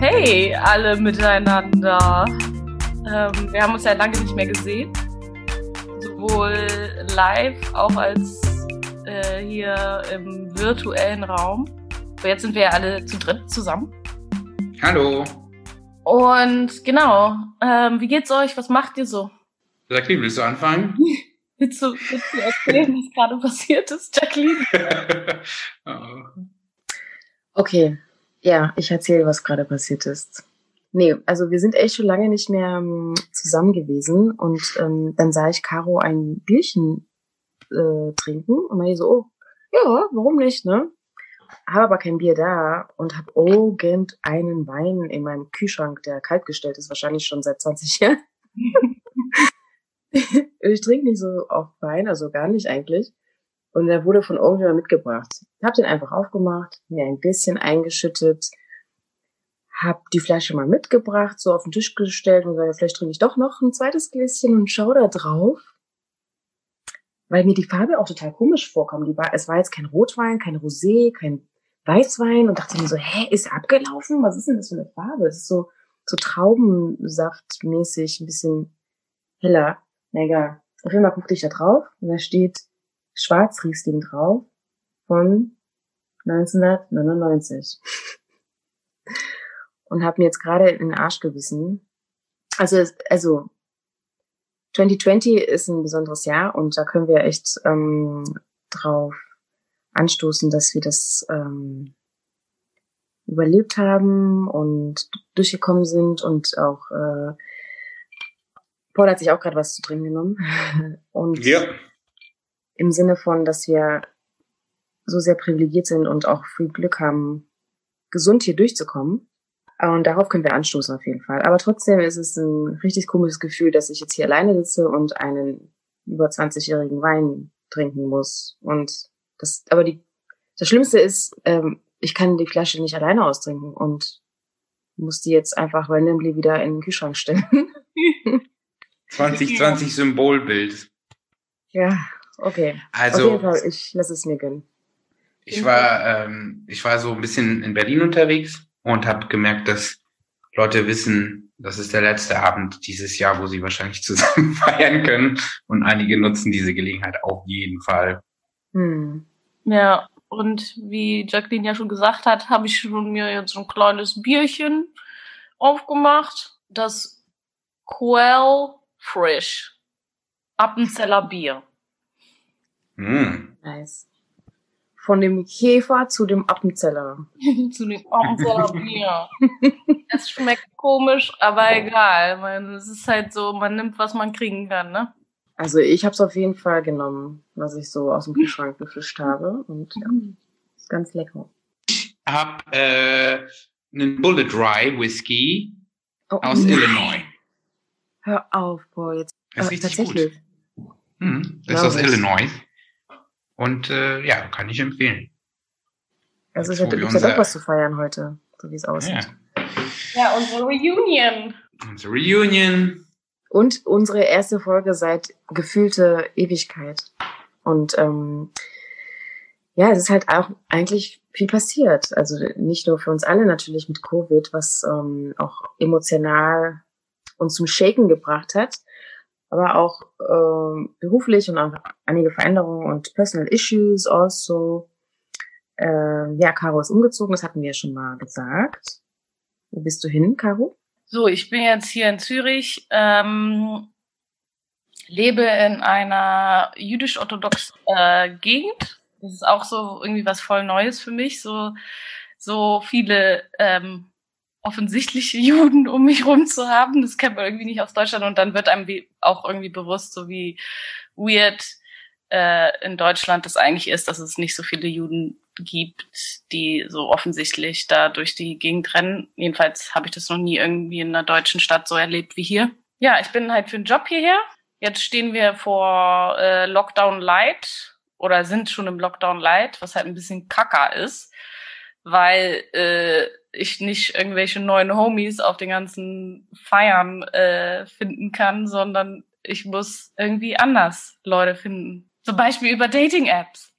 Hey, alle miteinander. Ähm, wir haben uns ja lange nicht mehr gesehen. Sowohl live auch als äh, hier im virtuellen Raum. Aber jetzt sind wir ja alle zu dritt zusammen. Hallo. Und genau, ähm, wie geht's euch? Was macht ihr so? Jacqueline, willst du anfangen? willst, du, willst du erzählen, was gerade passiert ist, Jacqueline? oh. Okay, ja, ich erzähle, was gerade passiert ist. Nee, also wir sind echt schon lange nicht mehr ähm, zusammen gewesen und ähm, dann sah ich Caro ein Bierchen äh, trinken und meinte so, oh, ja, warum nicht, ne? Habe aber kein Bier da und habe irgendeinen Wein in meinem Kühlschrank, der kaltgestellt ist, wahrscheinlich schon seit 20 Jahren. ich trinke nicht so oft Wein, also gar nicht eigentlich. Und der wurde von irgendjemandem mitgebracht. Ich habe den einfach aufgemacht, mir ein bisschen eingeschüttet, habe die Flasche mal mitgebracht, so auf den Tisch gestellt und sage, vielleicht trinke ich doch noch ein zweites Gläschen und schau da drauf. Weil mir die Farbe auch total komisch vorkam. Die war, es war jetzt kein Rotwein, kein Rosé, kein Weißwein und dachte mir so, hä, ist abgelaufen? Was ist denn das für eine Farbe? Es ist so, so Traubensaftmäßig, ein bisschen heller. Na egal. Auf jeden Fall guckte ich da drauf und da steht Schwarzriesling drauf von 1999. und habe mir jetzt gerade in den Arsch gewissen. Also, also 2020 ist ein besonderes Jahr und da können wir echt ähm, drauf anstoßen, dass wir das ähm, überlebt haben und durchgekommen sind und auch äh, Paul hat sich auch gerade was zu trinken genommen. Und ja im Sinne von, dass wir so sehr privilegiert sind und auch viel Glück haben, gesund hier durchzukommen. Und darauf können wir anstoßen auf jeden Fall. Aber trotzdem ist es ein richtig komisches Gefühl, dass ich jetzt hier alleine sitze und einen über 20-jährigen Wein trinken muss. Und das, aber die, das Schlimmste ist, ähm, ich kann die Flasche nicht alleine austrinken und muss die jetzt einfach randomly wieder in den Kühlschrank stellen. 2020 Symbolbild. Ja, Okay. Also, Auf jeden Fall, ich lasse es mir gönnen. Ich war, ähm, ich war so ein bisschen in Berlin unterwegs und habe gemerkt, dass Leute wissen, das ist der letzte Abend dieses Jahr, wo sie wahrscheinlich zusammen feiern können. Und einige nutzen diese Gelegenheit auf jeden Fall. Hm. Ja, und wie Jacqueline ja schon gesagt hat, habe ich schon mir jetzt so ein kleines Bierchen aufgemacht. Das Quell Frisch. Appenzeller Bier. Mm. Nice. Von dem Käfer zu dem Appenzeller. zu dem Appenzeller Bier. es schmeckt komisch, aber egal. Man, es ist halt so, man nimmt, was man kriegen kann, ne? Also ich habe es auf jeden Fall genommen, was ich so aus dem Kühlschrank gefischt habe. Und ja, ist ganz lecker. Ich habe äh, einen Bullet Dry Whisky oh, aus nein. Illinois. Hör auf, boah, jetzt. Das ist äh, richtig tatsächlich. gut. Hm, das ist aus Illinois. Und äh, ja, kann ich empfehlen. Also es gibt ja doch was zu feiern heute, so wie es aussieht. Ja. ja, unsere Reunion. Unsere Reunion. Und unsere erste Folge seit gefühlte Ewigkeit. Und ähm, ja, es ist halt auch eigentlich viel passiert. Also nicht nur für uns alle natürlich mit Covid, was ähm, auch emotional uns zum Shaken gebracht hat, aber auch äh, beruflich und auch einige Veränderungen und Personal Issues also. Äh, ja, Caro ist umgezogen, das hatten wir ja schon mal gesagt. Wo bist du hin, Caro? So, ich bin jetzt hier in Zürich, ähm, lebe in einer jüdisch-orthodox äh, Gegend. Das ist auch so irgendwie was voll Neues für mich. So, so viele ähm, offensichtliche Juden um mich rum zu haben. Das kennt man irgendwie nicht aus Deutschland und dann wird einem auch irgendwie bewusst, so wie weird äh, in Deutschland das eigentlich ist, dass es nicht so viele Juden gibt, die so offensichtlich da durch die Gegend rennen. Jedenfalls habe ich das noch nie irgendwie in einer deutschen Stadt so erlebt wie hier. Ja, ich bin halt für einen Job hierher. Jetzt stehen wir vor äh, Lockdown Light oder sind schon im Lockdown Light, was halt ein bisschen kacker ist, weil äh, ich nicht irgendwelche neuen Homies auf den ganzen Feiern äh, finden kann, sondern ich muss irgendwie anders Leute finden. Zum Beispiel über Dating-Apps.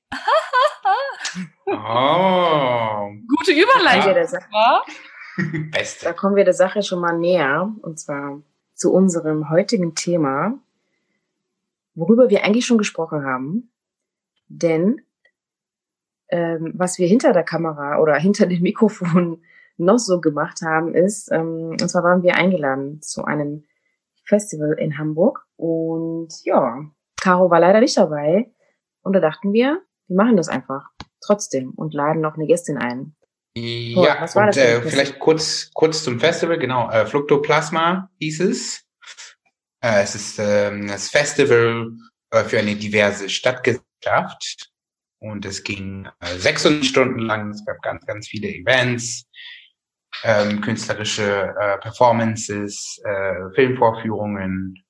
oh. Gute Überleitung. Ja. Beste. Da kommen wir der Sache schon mal näher, und zwar zu unserem heutigen Thema, worüber wir eigentlich schon gesprochen haben. Denn ähm, was wir hinter der Kamera oder hinter dem Mikrofon noch so gemacht haben, ist, ähm, und zwar waren wir eingeladen zu einem Festival in Hamburg und ja, Caro war leider nicht dabei und da dachten wir, wir machen das einfach trotzdem und laden noch eine Gästin ein. Ja, was war und äh, vielleicht kurz, kurz zum Festival, genau. Äh, Fluctoplasma hieß es. Äh, es ist ähm, das Festival äh, für eine diverse Stadtgesellschaft. Und es ging äh, 600 Stunden lang. Es gab ganz, ganz viele Events, ähm, künstlerische äh, Performances, äh, Filmvorführungen.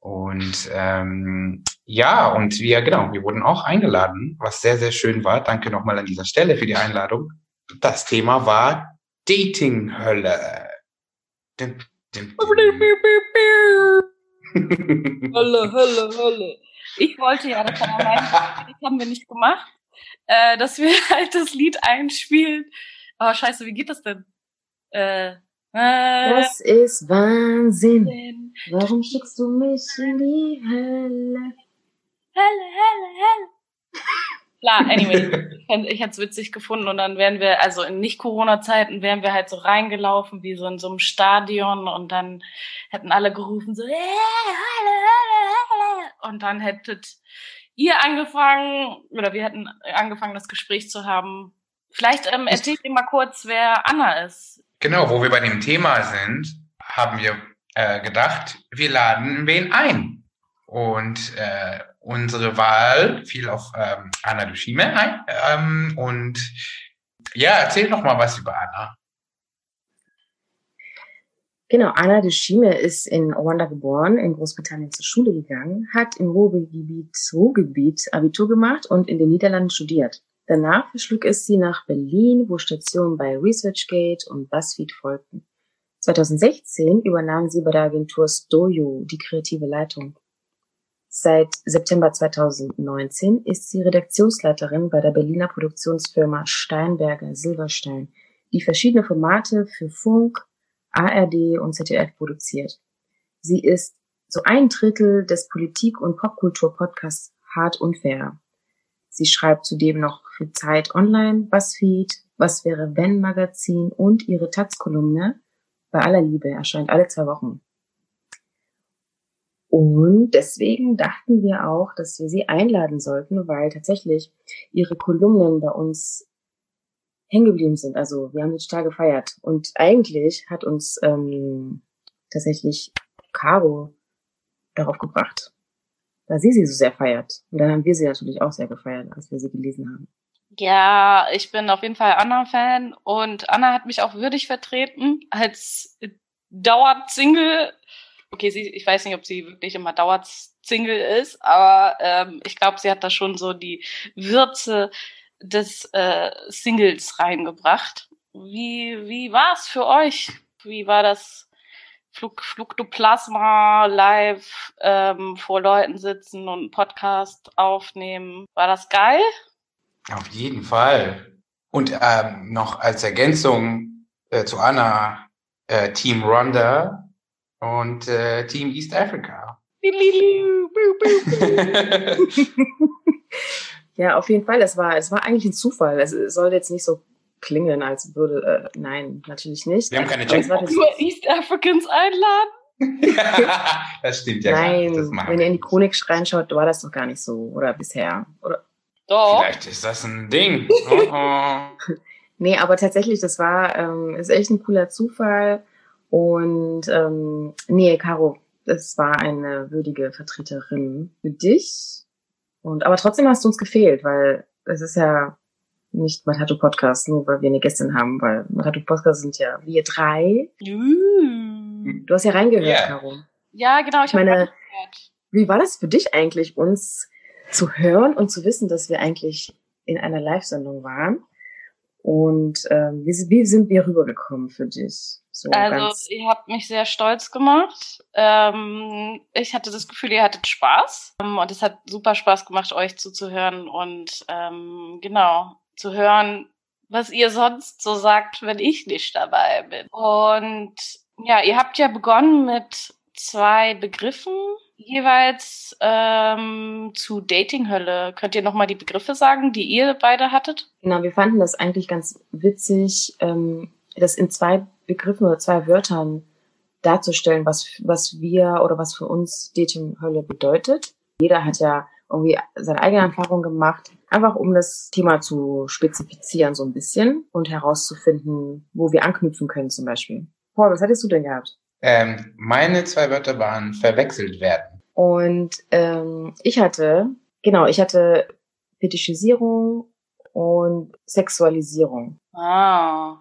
Und ähm, ja, und wir, genau, wir wurden auch eingeladen, was sehr, sehr schön war. Danke nochmal an dieser Stelle für die Einladung. Das Thema war Dating-Hölle. Hölle, Hölle, Hölle. Ich wollte ja, das haben wir nicht gemacht, äh, dass wir halt das Lied einspielen. Aber scheiße, wie geht das denn? Äh, äh, Das ist Wahnsinn. Warum schickst du mich in die Hölle? Helle, helle, helle. Klar, anyway, ich hätte es witzig gefunden und dann wären wir, also in Nicht-Corona-Zeiten wären wir halt so reingelaufen wie so in so einem Stadion und dann hätten alle gerufen so, Hölle, Hölle, Hölle. Und dann hättet ihr angefangen, oder wir hätten angefangen, das Gespräch zu haben. Vielleicht ähm, erzählt ihr mal kurz, wer Anna ist. Genau, wo wir bei dem Thema sind, haben wir äh, gedacht, wir laden wen ein. Und äh, unsere Wahl fiel auf ähm, Anna Dushime ein. Ähm, und ja, erzähl noch mal was über Anna. Genau, Anna de Schime ist in Rwanda geboren, in Großbritannien zur Schule gegangen, hat im Ruhrgebiet, Ruhrgebiet Abitur gemacht und in den Niederlanden studiert. Danach verschlug es sie nach Berlin, wo Stationen bei ResearchGate und BuzzFeed folgten. 2016 übernahm sie bei der Agentur Stojo die kreative Leitung. Seit September 2019 ist sie Redaktionsleiterin bei der Berliner Produktionsfirma Steinberger Silberstein, die verschiedene Formate für Funk, ARD und ZDF produziert. Sie ist so ein Drittel des Politik- und Popkultur-Podcasts Hart und Fair. Sie schreibt zudem noch für Zeit Online, BuzzFeed, Was wäre wenn Magazin und ihre Taz-Kolumne bei aller Liebe erscheint alle zwei Wochen. Und deswegen dachten wir auch, dass wir sie einladen sollten, weil tatsächlich ihre Kolumnen bei uns hängen geblieben sind. Also wir haben sie total gefeiert. Und eigentlich hat uns ähm, tatsächlich Caro darauf gebracht, da sie sie so sehr feiert. Und dann haben wir sie natürlich auch sehr gefeiert, als wir sie gelesen haben. Ja, ich bin auf jeden Fall Anna-Fan und Anna hat mich auch würdig vertreten als Dauersingle. Okay, sie, ich weiß nicht, ob sie wirklich immer Dauersingle ist, aber ähm, ich glaube, sie hat da schon so die Würze des äh, Singles reingebracht. Wie, wie war es für euch? Wie war das Flug, Fluktoplasma live ähm, vor Leuten sitzen und einen Podcast aufnehmen? War das geil? Auf jeden Fall. Und ähm, noch als Ergänzung äh, zu Anna, äh, Team Rwanda und äh, Team East Africa. Ja, auf jeden Fall. Es war, es war eigentlich ein Zufall. Es soll jetzt nicht so klingen, als würde, äh, nein, natürlich nicht. Wir haben keine Checkbox. Nur East Africans einladen? das stimmt ja gar Nein, wenn ihr in die. Chronik reinschaut, war das doch gar nicht so. Oder bisher. Oder Doch. Vielleicht ist das ein Ding. Oh, oh. Nee, aber tatsächlich, das war, ähm, ist echt ein cooler Zufall. Und ähm, nee, Caro, das war eine würdige Vertreterin für dich. Und aber trotzdem hast du uns gefehlt, weil es ist ja nicht Matato Podcast, nur weil wir eine Gästin haben, weil Matato Podcast sind ja wir drei. Du hast ja reingehört, Ja. Caro. Ja, genau. Ich, Ich meine. Wie war das für dich eigentlich, uns zu hören und zu wissen, dass wir eigentlich in einer Live-Sendung waren? Und ähm, wie, wie sind wir rübergekommen für dich? So Also, ihr habt mich sehr stolz gemacht. Ähm, ich hatte das Gefühl, ihr hattet Spaß. Ähm, und es hat super Spaß gemacht, euch zuzuhören und ähm, genau, zu hören, was ihr sonst so sagt, wenn ich nicht dabei bin. Und ja, ihr habt ja begonnen mit zwei Begriffen jeweils ähm, zu Datinghölle. Könnt ihr nochmal die Begriffe sagen, die ihr beide hattet? Genau, wir fanden das eigentlich ganz witzig, ähm, das in zwei Begriffen oder zwei Wörtern darzustellen, was, was wir oder was für uns Datinghölle bedeutet. Jeder hat ja irgendwie seine eigene Erfahrung gemacht, einfach um das Thema zu spezifizieren so ein bisschen und herauszufinden, wo wir anknüpfen können zum Beispiel. Paul, was hattest du denn gehabt? Ähm, meine zwei Wörter waren verwechselt werden. Und ähm, ich hatte, genau, ich hatte Fetischisierung und Sexualisierung. Ah.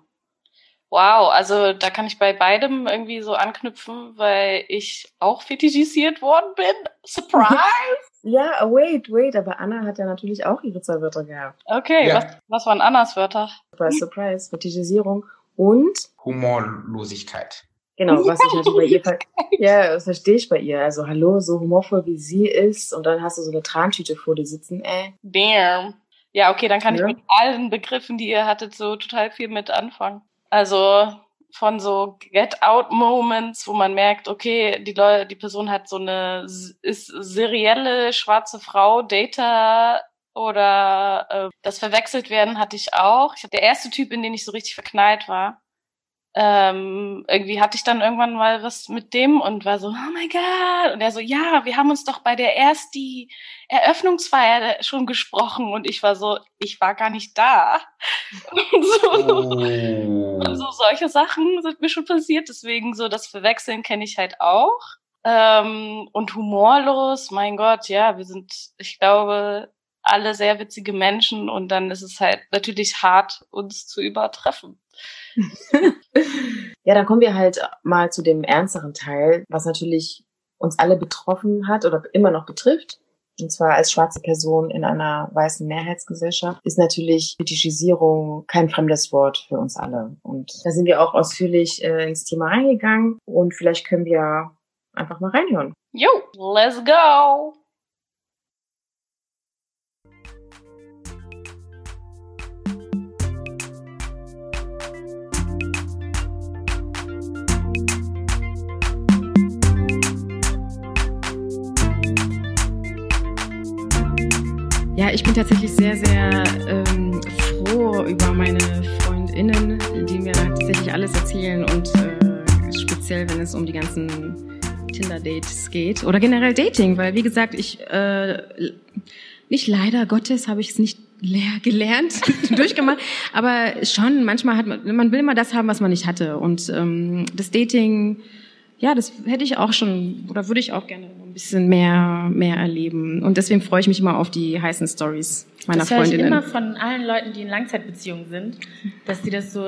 Wow, also da kann ich bei beidem irgendwie so anknüpfen, weil ich auch fetischisiert worden bin. Surprise! ja, wait, wait, aber Anna hat ja natürlich auch ihre zwei Wörter gehabt. Okay, ja. was, was waren Annas Wörter? Surprise, surprise, Fetischisierung und Humorlosigkeit. Genau, was ich natürlich bei ihr, ver ja, das verstehe ich bei ihr. Also, hallo, so humorvoll wie sie ist und dann hast du so eine Trantüte vor dir sitzen, ey. Damn. Ja, okay, dann kann ja. ich mit allen Begriffen, die ihr hattet, so total viel mit anfangen. Also, von so Get-Out-Moments, wo man merkt, okay, die Leute, die Person hat so eine, ist serielle schwarze Frau, Data oder äh, das verwechselt werden hatte ich auch. Ich, der erste Typ, in den ich so richtig verknallt war, ähm, irgendwie hatte ich dann irgendwann mal was mit dem und war so, oh my God. Und er so, ja, wir haben uns doch bei der erst die Eröffnungsfeier schon gesprochen. Und ich war so, ich war gar nicht da. Und so, oh. und so solche Sachen sind mir schon passiert. Deswegen so das Verwechseln kenne ich halt auch. Ähm, und humorlos, mein Gott, ja, wir sind, ich glaube, alle sehr witzige Menschen und dann ist es halt natürlich hart, uns zu übertreffen. ja, dann kommen wir halt mal zu dem ernsteren Teil, was natürlich uns alle betroffen hat oder immer noch betrifft. Und zwar als schwarze Person in einer weißen Mehrheitsgesellschaft ist natürlich Fetischisierung kein fremdes Wort für uns alle. Und da sind wir auch ausführlich äh, ins Thema eingegangen und vielleicht können wir einfach mal reinhören. Jo, let's go! Ja, ich bin tatsächlich sehr, sehr ähm, froh über meine Freundinnen, die mir tatsächlich alles erzählen und äh, speziell, wenn es um die ganzen Tinder-Dates geht oder generell Dating, weil wie gesagt, ich äh, nicht leider Gottes habe ich es nicht gelernt, durchgemacht, aber schon manchmal hat man, man will immer das haben, was man nicht hatte und ähm, das Dating ja, das hätte ich auch schon oder würde ich auch gerne ein bisschen mehr mehr erleben und deswegen freue ich mich immer auf die heißen Stories meiner das Freundinnen. Das höre ich immer von allen Leuten, die in Langzeitbeziehungen sind, dass sie das so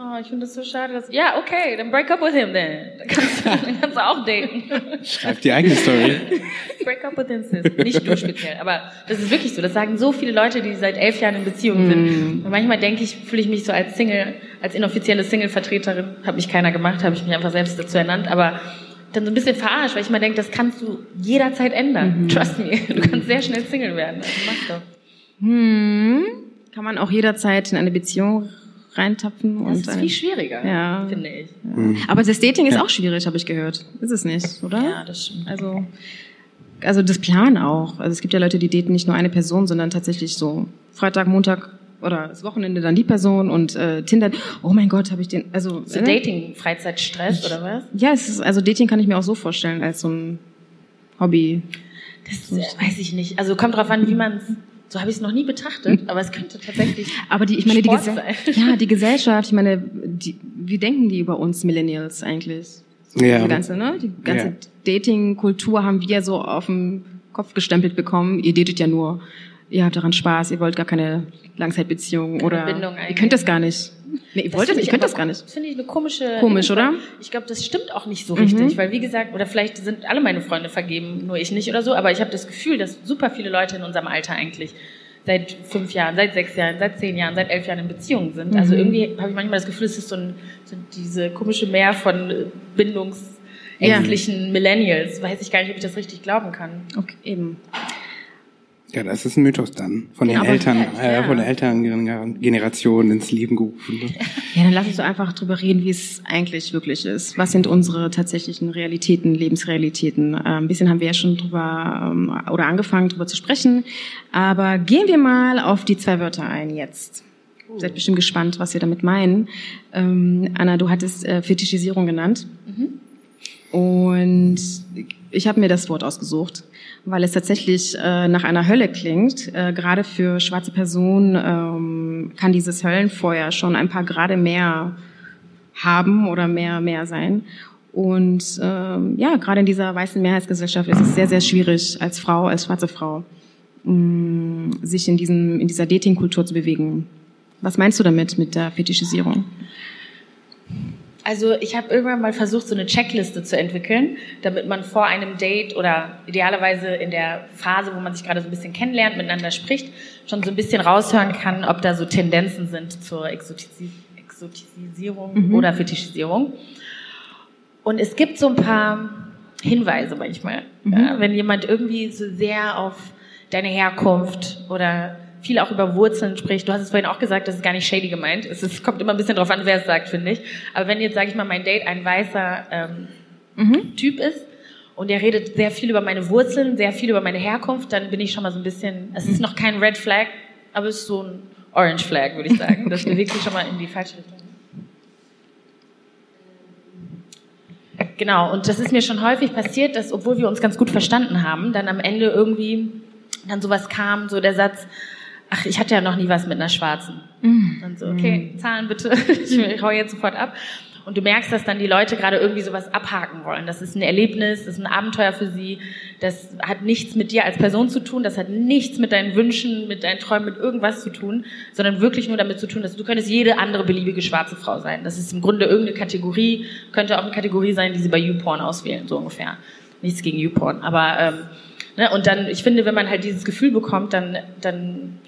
Oh, ich finde das so schade, dass. Ja, okay, dann break up with him then. Dann kannst, du, dann kannst du auch daten. Schreib die eigene Story. break up with him, sis. Nicht du speziell, aber das ist wirklich so. Das sagen so viele Leute, die seit elf Jahren in Beziehung sind. Mm. Und manchmal denke ich, fühle ich mich so als Single, als inoffizielle Single-Vertreterin. Hat mich keiner gemacht, habe ich mich einfach selbst dazu ernannt. Aber dann so ein bisschen verarscht, weil ich mal denke, das kannst du jederzeit ändern. Mhm. Trust me. Du kannst sehr schnell Single werden. Also mach doch. Hm. Kann man auch jederzeit in eine Beziehung reintapfen. Das ist viel schwieriger, ja. finde ich. Ja. Mhm. Aber das Dating ist auch schwierig, habe ich gehört. Ist es nicht, oder? Ja, das stimmt. Also, also das Plan auch. Also es gibt ja Leute, die daten nicht nur eine Person, sondern tatsächlich so Freitag, Montag oder das Wochenende dann die Person und äh, Tinder. Oh mein Gott, habe ich den. Also so äh, Dating, Freizeitstress oder was? Ja, es ist also Dating kann ich mir auch so vorstellen als so ein Hobby. Das äh, weiß ich nicht. Also kommt drauf an, wie man so habe ich es noch nie betrachtet, aber es könnte tatsächlich. Aber die, ich meine, Sport die, Gese ja, die Gesellschaft, ich meine, die, wie denken die über uns Millennials eigentlich? So ja. Die ganze, ne? Die ganze ja. Dating-Kultur haben wir so auf den Kopf gestempelt bekommen. Ihr datet ja nur, ihr habt daran Spaß, ihr wollt gar keine Langzeitbeziehung keine oder Bindung ihr könnt das gar nicht. Nee, ihr wollt das, ich könnt das gar nicht. Das finde ich eine komische. Komisch, oder? Ich glaube, das stimmt auch nicht so richtig, mhm. weil wie gesagt, oder vielleicht sind alle meine Freunde vergeben, nur ich nicht oder so, aber ich habe das Gefühl, dass super viele Leute in unserem Alter eigentlich seit fünf Jahren, seit sechs Jahren, seit zehn Jahren, seit elf Jahren in Beziehungen sind. Also mhm. Also irgendwie habe ich manchmal das Gefühl, es ist so, ein, so diese komische Meer von bindungsängstlichen ja. Millennials. Weiß ich gar nicht, ob ich das richtig glauben kann. Okay, eben. Ja, das ist ein Mythos dann. Von Ja, den Eltern, äh, ja. von der älteren Generation ins Leben gerufen. Ja, dann lass uns doch einfach drüber reden, wie es eigentlich wirklich ist. Was sind unsere tatsächlichen Realitäten, Lebensrealitäten? Äh, ein bisschen haben wir ja schon drüber ähm, oder angefangen drüber zu sprechen. Aber gehen wir mal auf die zwei Wörter ein jetzt. Seid bestimmt gespannt, was wir damit meinen. Ähm, Anna, du hattest äh, Fetischisierung genannt. Und ich habe mir das Wort ausgesucht, weil es tatsächlich äh, nach einer Hölle klingt. Äh, gerade für schwarze Personen ähm, kann dieses Höllenfeuer schon ein paar Grade mehr haben oder mehr mehr sein. Und ähm, ja, gerade in dieser weißen Mehrheitsgesellschaft ist es sehr, sehr schwierig, als Frau, als schwarze Frau, mh, sich in, diesem, in dieser Datingkultur zu bewegen. Was meinst du damit, mit der Fetischisierung? Also ich habe irgendwann mal versucht, so eine Checkliste zu entwickeln, damit man vor einem Date oder idealerweise in der Phase, wo man sich gerade so ein bisschen kennenlernt, miteinander spricht, schon so ein bisschen raushören kann, ob da so Tendenzen sind zur Exotisi Exotisierung oder Fetischisierung. Und es gibt so ein paar Hinweise manchmal, ja, wenn jemand irgendwie so sehr auf deine Herkunft oder viel auch über Wurzeln spricht. Du hast es vorhin auch gesagt, das ist gar nicht shady gemeint. Es ist, kommt immer ein bisschen drauf an, wer es sagt, finde ich. Aber wenn jetzt, sage ich mal, mein Date ein weißer ähm, Typ ist und er redet sehr viel über meine Wurzeln, sehr viel über meine Herkunft, dann bin ich schon mal so ein bisschen, es ist noch kein Red Flag, aber es ist so ein Orange Flag, würde ich sagen. Das bewegt sich schon mal in die falsche Richtung. Genau, und das ist mir schon häufig passiert, dass obwohl wir uns ganz gut verstanden haben, dann am Ende irgendwie dann sowas kam, so der Satz, ach, ich hatte ja noch nie was mit einer Schwarzen. Dann so, okay, Zahlen bitte, ich hau jetzt sofort ab. Und du merkst, dass dann die Leute gerade irgendwie sowas abhaken wollen. Das ist ein Erlebnis, das ist ein Abenteuer für sie. Das hat nichts mit dir als Person zu tun, das hat nichts mit deinen Wünschen, mit deinen Träumen, mit irgendwas zu tun, sondern wirklich nur damit zu tun, dass du könntest jede andere beliebige schwarze Frau sein. Das ist im Grunde irgendeine Kategorie, könnte auch eine Kategorie sein, die sie bei YouPorn auswählen, so ungefähr. Nichts gegen YouPorn, aber ähm, ne, und dann, ich finde, wenn man halt dieses Gefühl bekommt, dann, dann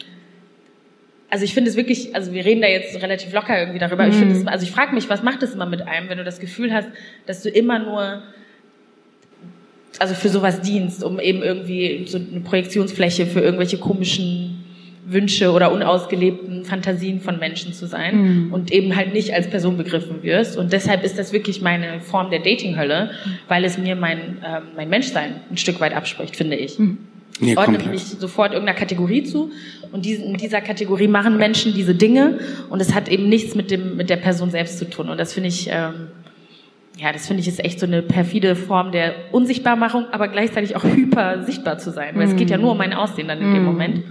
also ich finde es wirklich, also wir reden da jetzt relativ locker irgendwie darüber. Ich finde es, also ich frage mich, was macht es immer mit einem, wenn du das Gefühl hast, dass du immer nur also für sowas dienst, um eben irgendwie so eine Projektionsfläche für irgendwelche komischen Wünsche oder unausgelebten Fantasien von Menschen zu sein und eben halt nicht als Person begriffen wirst. Und deshalb ist das wirklich meine Form der Datinghölle, weil es mir mein, ähm, mein Menschsein ein Stück weit abspricht, finde ich. Nee, Ich ordne komplett. mich sofort irgendeiner Kategorie zu. Und in dieser Kategorie machen Menschen diese Dinge. Und es hat eben nichts mit dem mit der Person selbst zu tun. Und das finde ich ähm, ja das finde ich ist echt so eine perfide Form der Unsichtbarmachung, aber gleichzeitig auch hyper sichtbar zu sein, weil es geht ja nur um mein Aussehen dann in dem Moment.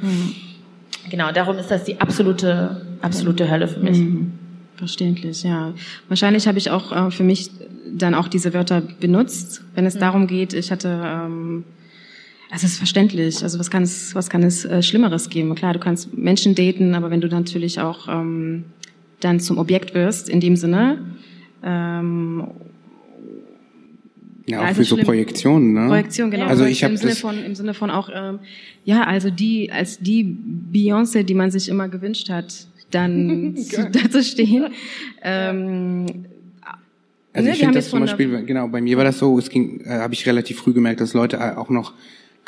Genau, darum ist das die absolute absolute Hölle für mich. Verständlich, ja. Wahrscheinlich habe ich auch äh, für mich dann auch diese Wörter benutzt, wenn es darum geht, ich hatte, ähm, es ist verständlich, also was kann es, was kann es äh, Schlimmeres geben? Klar, du kannst Menschen daten, aber wenn du natürlich auch ähm, dann zum Objekt wirst, in dem Sinne, ähm, Ja, auch also für so schlimm. Projektionen, ne? Projektion, genau. Also ich habe im Sinne das, von im Sinne von auch ähm, ja, also die als die Beyoncé, die man sich immer gewünscht hat, dann zu, da zu stehen. Ähm, also ne, ich finde das zum Beispiel, genau, bei mir war das so, es ging, äh, habe ich relativ früh gemerkt, dass Leute äh, auch noch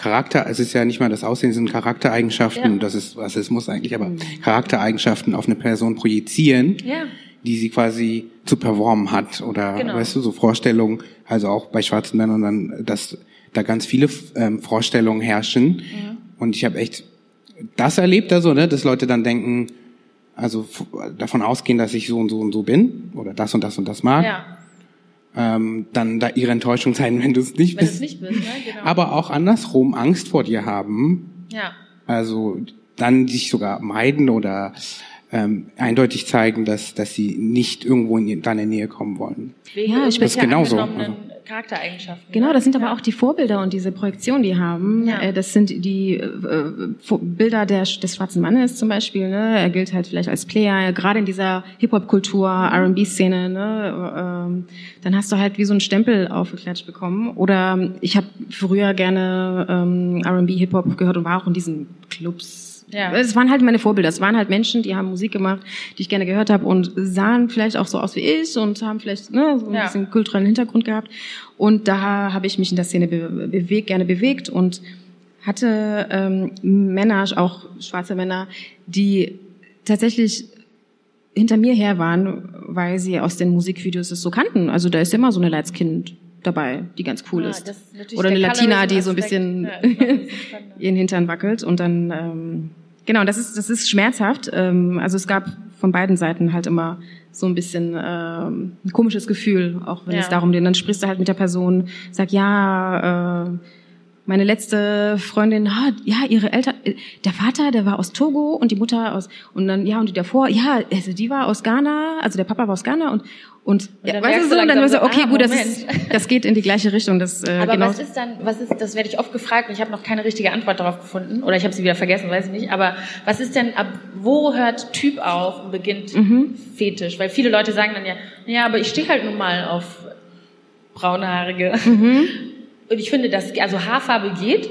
Charakter, es ist ja nicht mal das Aussehen, es sind Charaktereigenschaften, Ja. das ist Rassismus eigentlich, aber Charaktereigenschaften auf eine Person projizieren, Ja. die sie quasi zu performen hat oder Genau. weißt du, so Vorstellungen, also auch bei schwarzen Männern dann, dass da ganz viele ähm, Vorstellungen herrschen und ich habe echt das erlebt, also, ne, dass Leute dann denken, also davon ausgehen, dass ich so und so und so bin oder das und das und das mag, Ja, ähm, dann da ihre Enttäuschung sein, wenn du es nicht wenn du bist. es nicht bist, ne? Genau. Aber auch andersrum Angst vor dir haben, ja. also dann dich sogar meiden oder ähm, eindeutig zeigen, dass, dass sie nicht irgendwo in deine Nähe kommen wollen. Wegen Ja, ich bin- Das ist genauso, angenommenen Charaktereigenschaften. Genau, ne? das sind aber ja. auch die Vorbilder und diese Projektion, die haben. Ja. Äh, Das sind die äh, Bilder der, des schwarzen Mannes zum Beispiel. Ne? Er gilt halt vielleicht als Player, gerade in dieser Hip-Hop-Kultur, R&B-Szene. Ne? Ähm, Dann hast du halt wie so einen Stempel aufgeklatscht bekommen. Oder ich habe früher gerne ähm, R&B, Hip-Hop gehört und war auch in diesen Clubs. Ja. Es waren halt meine Vorbilder. Es waren halt Menschen, die haben Musik gemacht, die ich gerne gehört habe und sahen vielleicht auch so aus wie ich und haben vielleicht ne, so ein Ja. bisschen kulturellen Hintergrund gehabt. Und da habe ich mich in der Szene be bewegt, gerne bewegt und hatte ähm, Männer, auch schwarze Männer, die tatsächlich hinter mir her waren, weil sie aus den Musikvideos es so kannten. Also da ist immer so eine Leitskind dabei, die ganz cool Ja, ist. Oder eine Latina, die so ein bisschen Ja, ihren Hintern wackelt und dann ähm, genau, das ist das ist schmerzhaft. Ähm, also es gab von beiden Seiten halt immer so ein bisschen ähm, ein komisches Gefühl, auch wenn Ja. es darum geht. Dann sprichst du halt mit der Person, sag ja. Äh, meine letzte Freundin, ah, ja, ihre Eltern, äh, der Vater, der war aus Togo und die Mutter aus, und dann, ja, und die davor, ja, also die war aus Ghana, also der Papa war aus Ghana und, und, ja, dann weißt du so, und dann war so, so, okay, ah, gut, das ist, das geht in die gleiche Richtung, das, äh, Aber genau. was ist dann, was ist, das werde ich oft gefragt und ich habe noch keine richtige Antwort darauf gefunden oder ich habe sie wieder vergessen, weiß ich nicht. Aber was ist denn, ab wo hört Typ auf und beginnt Mhm. Fetisch? Weil viele Leute sagen dann ja, ja, aber ich stehe halt nun mal auf braunhaarige. Mhm. Und ich finde, dass also Haarfarbe geht,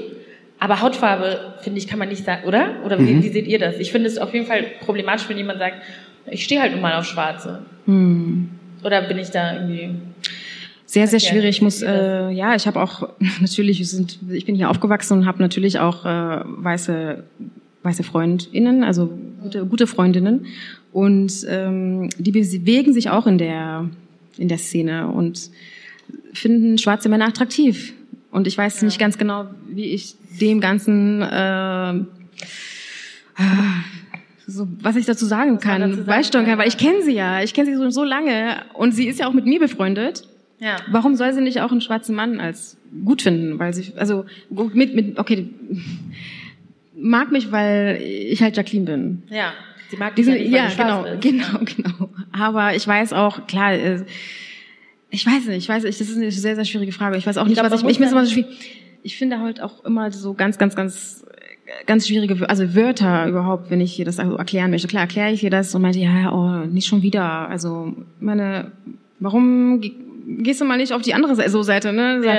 aber Hautfarbe finde ich kann man nicht sagen, oder? Oder wie, Mhm. wie seht ihr das? Ich finde es auf jeden Fall problematisch, wenn jemand sagt, ich stehe halt nun mal auf Schwarze. Hm. Oder bin ich da irgendwie? Sehr, sehr schwierig. Ich muss, äh, ja, ich habe auch natürlich, sind, ich bin hier aufgewachsen und habe natürlich auch äh, weiße, weiße Freundinnen, also gute, gute Freundinnen. Und ähm, die bewegen sich auch in der in der Szene und finden schwarze Männer attraktiv. Und ich weiß nicht ganz genau, wie ich dem Ganzen äh, so, was ich dazu sagen man kann, dazu beisteuern kann, kann, weil ich kenne sie ja, ich kenne sie so, so lange und sie ist ja auch mit mir befreundet. Ja. Warum soll sie nicht auch einen schwarzen Mann als gut finden? Weil sie, also mit, mit, okay, mag mich, weil ich halt Jacqueline bin. Ja. Sie mag sind, ja, nicht, weil ja, genau, bist. genau, genau. Aber ich weiß auch, klar, äh, ich weiß nicht, ich weiß nicht, das ist eine sehr, sehr schwierige Frage. Ich weiß auch nicht, glaub, was ich, ich immer so schwierig. Ich finde halt auch immer so ganz, ganz, ganz, ganz schwierige, also Wörter überhaupt, wenn ich hier das also erklären möchte. Klar, erkläre ich hier das und meinte, ja, oh, nicht schon wieder. Also, meine, warum ge- gehst du mal nicht auf die andere Seite, so Seite, ne? Sag,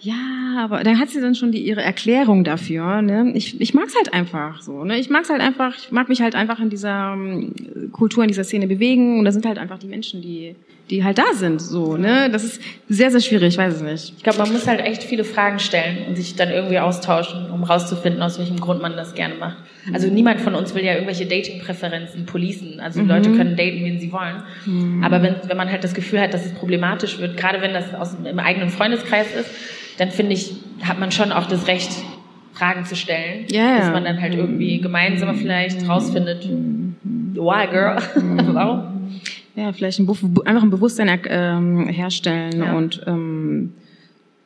Ja. ja, aber dann hat sie dann schon die, ihre Erklärung dafür. Ne? Ich, ich mag's halt einfach so. Ne? Ich mag's halt einfach, ich mag mich halt einfach in dieser ähm, Kultur, in dieser Szene bewegen. Und da sind halt einfach die Menschen, die, die halt da sind. So, ne? Das ist sehr, sehr schwierig, ich weiß es nicht. Ich glaube, man muss halt echt viele Fragen stellen und sich dann irgendwie austauschen, um rauszufinden, aus welchem Grund man das gerne macht. Also niemand von uns will ja irgendwelche Dating-Präferenzen policen. Also die Leute können daten, wen sie wollen. Aber wenn, wenn man halt das Gefühl hat, dass es problematisch wird, gerade wenn das aus, im eigenen Freundeskreis ist, dann finde ich, hat man schon auch das Recht, Fragen zu stellen. Ja. Dass man dann halt irgendwie gemeinsam vielleicht rausfindet, why girl? Warum? Ja, vielleicht ein, einfach ein Bewusstsein ähm, herstellen Ja. und ähm,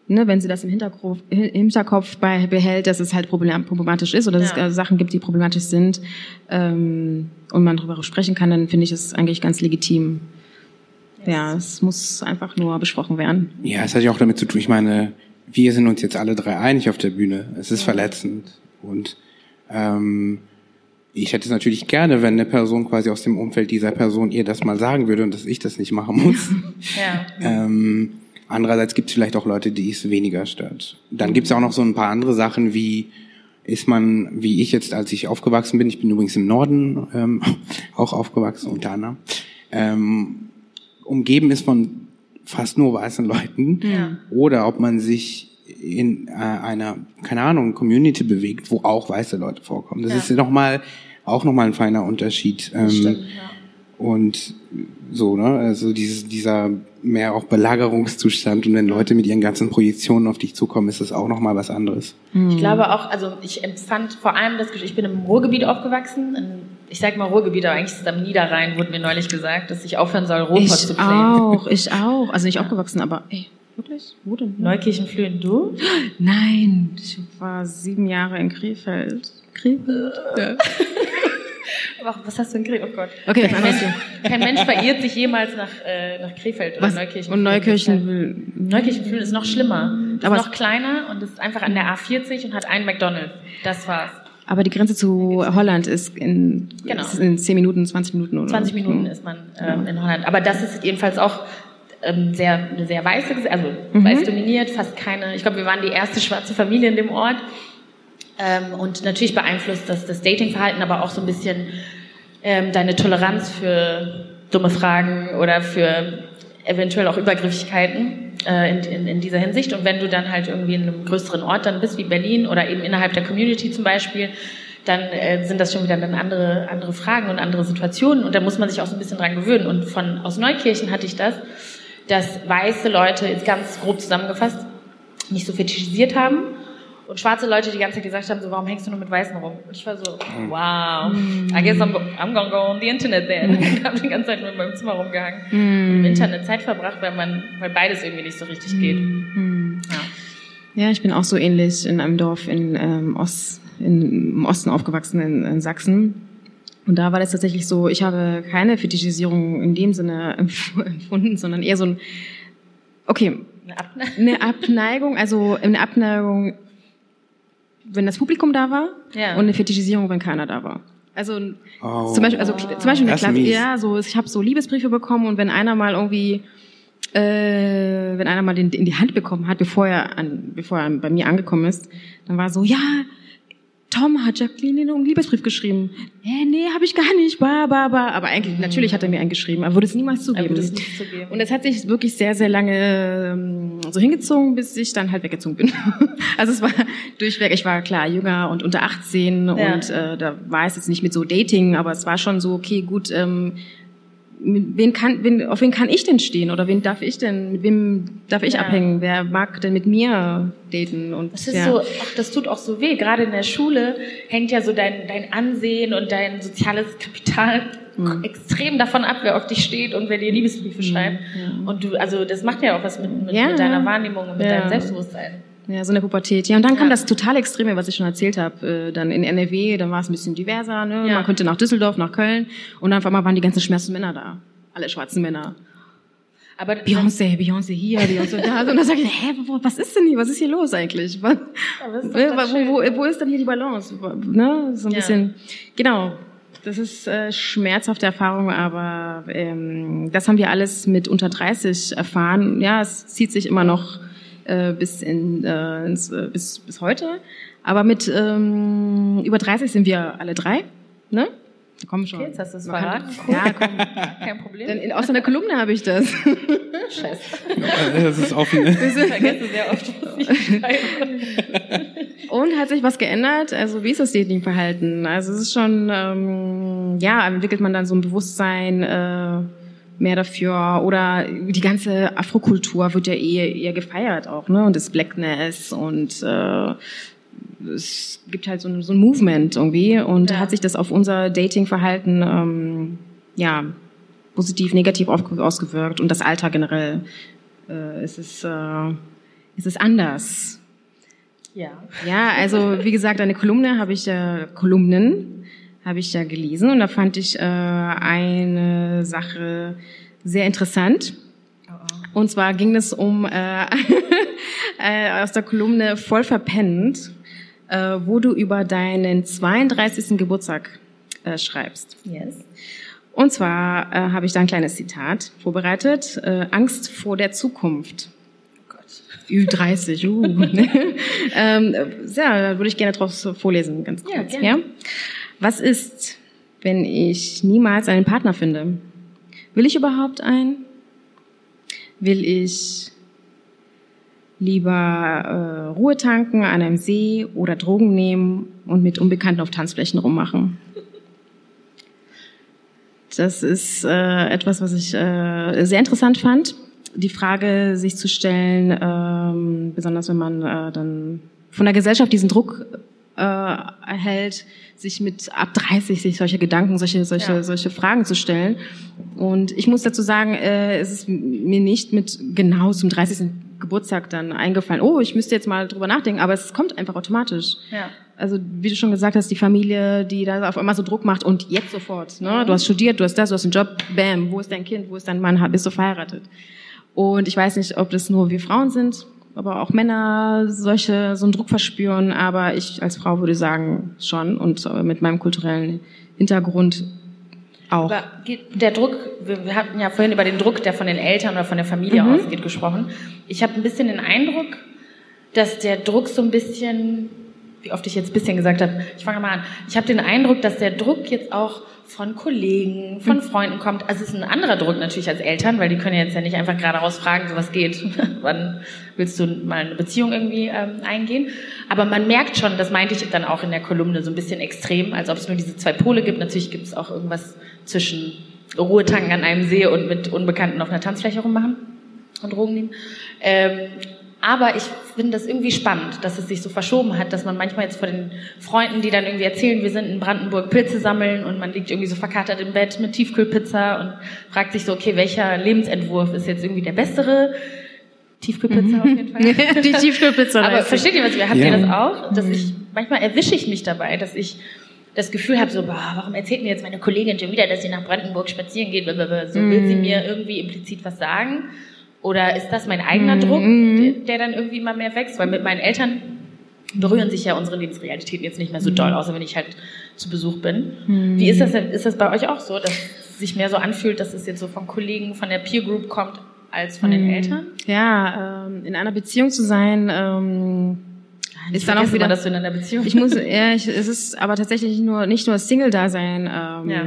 ne, wenn sie das im Hinterkopf, Hinterkopf bei, behält, dass es halt problem- problematisch ist oder dass Ja. es äh, Sachen gibt, die problematisch sind ähm, und man darüber sprechen kann, dann finde ich es eigentlich ganz legitim. Ja, es muss einfach nur besprochen werden. Ja, es hat ja auch damit zu tun, ich meine, wir sind uns jetzt alle drei einig auf der Bühne. Es ist verletzend. Und ähm, ich hätte es natürlich gerne, wenn eine Person quasi aus dem Umfeld dieser Person ihr das mal sagen würde und dass ich das nicht machen muss. Ja. Ähm, andererseits gibt es vielleicht auch Leute, die es weniger stört. Dann gibt es auch noch so ein paar andere Sachen wie ist man, wie ich jetzt, als ich aufgewachsen bin, ich bin übrigens im Norden ähm, auch aufgewachsen, unter anderem, ähm, umgeben ist von fast nur weißen Leuten Ja. oder ob man sich in äh, einer, keine Ahnung, Community bewegt, wo auch weiße Leute vorkommen. Das Ja. ist noch mal auch nochmal ein feiner Unterschied. Ähm, Stimmt, ja. Und so, ne? Also dieses, dieser mehr auch Belagerungszustand und wenn Leute mit ihren ganzen Projektionen auf dich zukommen, ist das auch nochmal was anderes. Ich glaube auch, also ich empfand vor allem das Gefühl, ich bin im Ruhrgebiet aufgewachsen. In, ich sag mal Ruhrgebiet, aber eigentlich ist es am Niederrhein, wurde mir neulich gesagt, dass ich aufhören soll, Ruhrpott Ich zu claimen. auch, ich auch. Also nicht aufgewachsen, aber ey, wirklich? Wo denn? Neukirchenflühen, du? Nein, ich war sieben Jahre in Krefeld. Krefeld? Ja. Was hast du in Krefeld? Oh Gott. Okay, kein ein Mensch, kein Mensch verirrt sich jemals nach, äh, nach Krefeld oder Was? Neukirchen. Und Neukirchen will. Neukirchenflühen ist noch schlimmer. Ist Aber noch es- kleiner und ist einfach an der A40 und hat einen McDonald's. Das war's. Aber die Grenze zu Holland ist in, Genau. ist in 10 Minuten, 20 Minuten oder 20 Minuten ist man ähm, in Holland. Aber das ist jedenfalls auch ähm, sehr, eine sehr weiße, also Mhm. weiß dominiert, fast keine. Ich glaube, wir waren die erste schwarze Familie in dem Ort. Ähm, und natürlich beeinflusst das das Datingverhalten, aber auch so ein bisschen ähm, deine Toleranz für dumme Fragen oder für eventuell auch Übergriffigkeiten. äh, in, in, in dieser Hinsicht. Und wenn du dann halt irgendwie in einem größeren Ort dann bist, wie Berlin oder eben innerhalb der Community zum Beispiel, dann äh, sind das schon wieder dann andere, andere Fragen und andere Situationen. Und da muss man sich auch so ein bisschen dran gewöhnen. Und von aus Neukirchen hatte ich das, dass weiße Leute, jetzt ganz grob zusammengefasst, nicht so fetischisiert haben und schwarze Leute die ganze Zeit gesagt haben, so, warum hängst du nur mit Weißen rum? Und ich war so, wow, I guess I'm, I'm gonna go on the Internet then. Und habe die ganze Zeit nur in meinem Zimmer rumgehangen und im Internet Zeit verbracht, weil man, weil beides irgendwie nicht so richtig geht. Ja. Ja, ich bin auch so ähnlich in einem Dorf in, ähm, Ost, in, im Osten aufgewachsen, in, in Sachsen. Und da war das tatsächlich so, ich habe keine Fetischisierung in dem Sinne empfunden, sondern eher so ein, okay, Eine Abne eine Abneigung, also eine Abneigung, wenn das Publikum da war Ja. und eine Fetischisierung, wenn keiner da war. Also Oh. zum Beispiel, also zum Beispiel Das ist Klasse, ja, so ich habe so Liebesbriefe bekommen und wenn einer mal irgendwie, äh, wenn einer mal den in die Hand bekommen hat, bevor er an, bevor er bei mir angekommen ist, dann war so, ja, Tom hat Jacqueline einen Liebesbrief geschrieben. Hä, nee, habe ich gar nicht, ba, ba, ba. Aber eigentlich, natürlich hat er mir einen geschrieben, aber würde es niemals Er zugeben. nicht zugeben. Und es hat sich wirklich sehr, sehr lange ähm, so hingezogen, bis ich dann halt weggezogen bin. also es war durchweg, ich war klar jünger und unter 18 Ja. und äh, da war es jetzt nicht mit so Dating, aber es war schon so, okay, gut, ähm, wen kann, wen, auf wen kann ich denn stehen oder wen darf ich denn, mit wem darf ich Ja. abhängen? Wer mag denn mit mir daten? Und Das ist ja. so, ach, das tut auch so weh. Gerade in der Schule hängt ja so dein, dein Ansehen und dein soziales Kapital Mhm. extrem davon ab, wer auf dich steht und wer dir Liebesbriefe schreibt. Und du, also das macht ja auch was mit, mit, Ja. mit deiner Wahrnehmung und mit Ja. deinem Selbstbewusstsein. Ja, so eine Pubertät. Ja, und dann kam Ja. das total Extreme, was ich schon erzählt habe. Äh, dann in NRW, dann war es ein bisschen diverser. Ne? Ja. Man konnte nach Düsseldorf, nach Köln. Und dann auf einmal waren die ganzen schwarzen Männer da. Alle schwarzen Männer. Aber Beyoncé, Beyoncé hier, Beyoncé da. Und dann sag ich, hä, wo, was ist denn hier? Was ist hier los eigentlich? Was, ist doch wo, wo, wo ist denn hier die Balance? Ne? So ein Ja. bisschen, genau. Das ist äh, schmerzhafte Erfahrung, aber ähm, das haben wir alles mit unter 30 erfahren. Ja, es zieht sich immer noch äh, bis in äh, ins, äh, bis bis heute. Aber mit ähm, über 30 sind wir alle drei, ne? Da kommen schon. Okay, jetzt hast du es verraten. Ja, komm. Kein Problem. Denn in, aus einer Kolumne habe ich das. Scheiße. Das ist offen. Ich vergesse sehr oft, was ich. Und hat sich was geändert? Also wie ist das Datingverhalten? Also es ist schon, ähm, ja, entwickelt man dann so ein Bewusstsein äh, mehr dafür oder die ganze Afrokultur wird ja eher, eher gefeiert auch, ne? Und das Blackness und äh, es gibt halt so ein, so ein Movement irgendwie und Ja. hat sich das auf unser Datingverhalten ähm, ja positiv, negativ ausgewirkt und das Alter generell. Äh, es ist äh, es ist anders. Ja. Ja, also wie gesagt, eine Kolumne habe ich ja, Kolumnen habe ich ja gelesen und da fand ich äh, eine Sache sehr interessant. Und zwar ging es um äh, äh, aus der Kolumne Voll verpennt, äh, wo du über deinen 32. Geburtstag äh, schreibst. Yes. Und zwar äh, habe ich da ein kleines Zitat vorbereitet. Äh, Angst vor der Zukunft. Ü30, uh. ähm, ja, da würde ich gerne draus vorlesen, ganz Ja, kurz. gerne. Ja, Was ist, wenn ich niemals einen Partner finde? Will ich überhaupt einen? Will ich lieber äh, Ruhe tanken an einem See oder Drogen nehmen und mit Unbekannten auf Tanzflächen rummachen? Das ist äh, etwas, was ich äh, sehr interessant fand, die Frage sich zu stellen, ähm, besonders wenn man äh, dann von der Gesellschaft diesen Druck äh, erhält, sich mit ab 30 sich solche Gedanken, solche solche Ja. solche Fragen zu stellen. Und ich muss dazu sagen, äh, es ist mir nicht mit genau zum 30. Geburtstag dann eingefallen. Oh, ich müsste jetzt mal drüber nachdenken, aber es kommt einfach automatisch Ja. also wie du schon gesagt hast, die Familie, die da auf einmal so Druck macht und jetzt sofort. Ne? Du hast studiert, du hast das, du hast einen Job, bam, wo ist dein Kind, wo ist dein Mann, bist du verheiratet? Und ich weiß nicht, ob das nur wir Frauen sind, aber auch Männer solche so einen Druck verspüren. Aber ich als Frau würde sagen schon und äh, mit meinem kulturellen Hintergrund auch. Aber der Druck, wir, hatten ja vorhin über den Druck, der von den Eltern oder von der Familie Mhm. ausgeht, gesprochen. Ich habe ein bisschen den Eindruck, dass der Druck so ein bisschen wie oft ich jetzt ein bisschen gesagt habe, ich fange mal an. Ich habe den Eindruck, dass der Druck jetzt auch von Kollegen, von Freunden kommt. Also es ist ein anderer Druck natürlich als Eltern, weil die können jetzt ja nicht einfach gerade raus fragen, so was geht. Wann willst du mal eine Beziehung irgendwie ähm, eingehen? Aber man merkt schon, das meinte ich dann auch in der Kolumne so ein bisschen extrem, als ob es nur diese zwei Pole gibt. Natürlich gibt es auch irgendwas zwischen Ruhetanken an einem See und mit Unbekannten auf einer Tanzfläche rummachen und Drogen nehmen. Ähm, aber ich finde das irgendwie spannend, dass es sich so verschoben hat, dass man manchmal jetzt vor den Freunden, die dann irgendwie erzählen, wir sind in Brandenburg Pilze sammeln und man liegt irgendwie so verkatert im Bett mit Tiefkühlpizza und fragt sich so, okay, welcher Lebensentwurf ist jetzt irgendwie der bessere? Tiefkühlpizza mhm. auf jeden Fall. Die Tiefkühlpizza. Aber versteht ihr, was wir, habt ja. ihr das auch? Dass ich, manchmal erwische ich mich dabei, dass ich das Gefühl habe, so, boah, warum erzählt mir jetzt meine Kollegin schon wieder, dass sie nach Brandenburg spazieren geht? So will sie mir irgendwie implizit was sagen. Oder ist das mein eigener Druck, mhm. der, dann irgendwie mal mehr wächst? Weil mit meinen Eltern berühren sich ja unsere Lebensrealitäten jetzt nicht mehr so doll, außer wenn ich halt zu Besuch bin. Mhm. Wie ist das denn? Ist das bei euch auch so, dass es sich mehr so anfühlt, dass es jetzt so von Kollegen, von der Peer Group kommt, als von den mhm. Eltern? Ja, ähm, in einer Beziehung zu sein, ähm, ich ist dann auch wieder, dass du in einer Beziehung Ich muss, ja, ich, es ist aber tatsächlich nur nicht nur Single-Dasein. Ähm, ja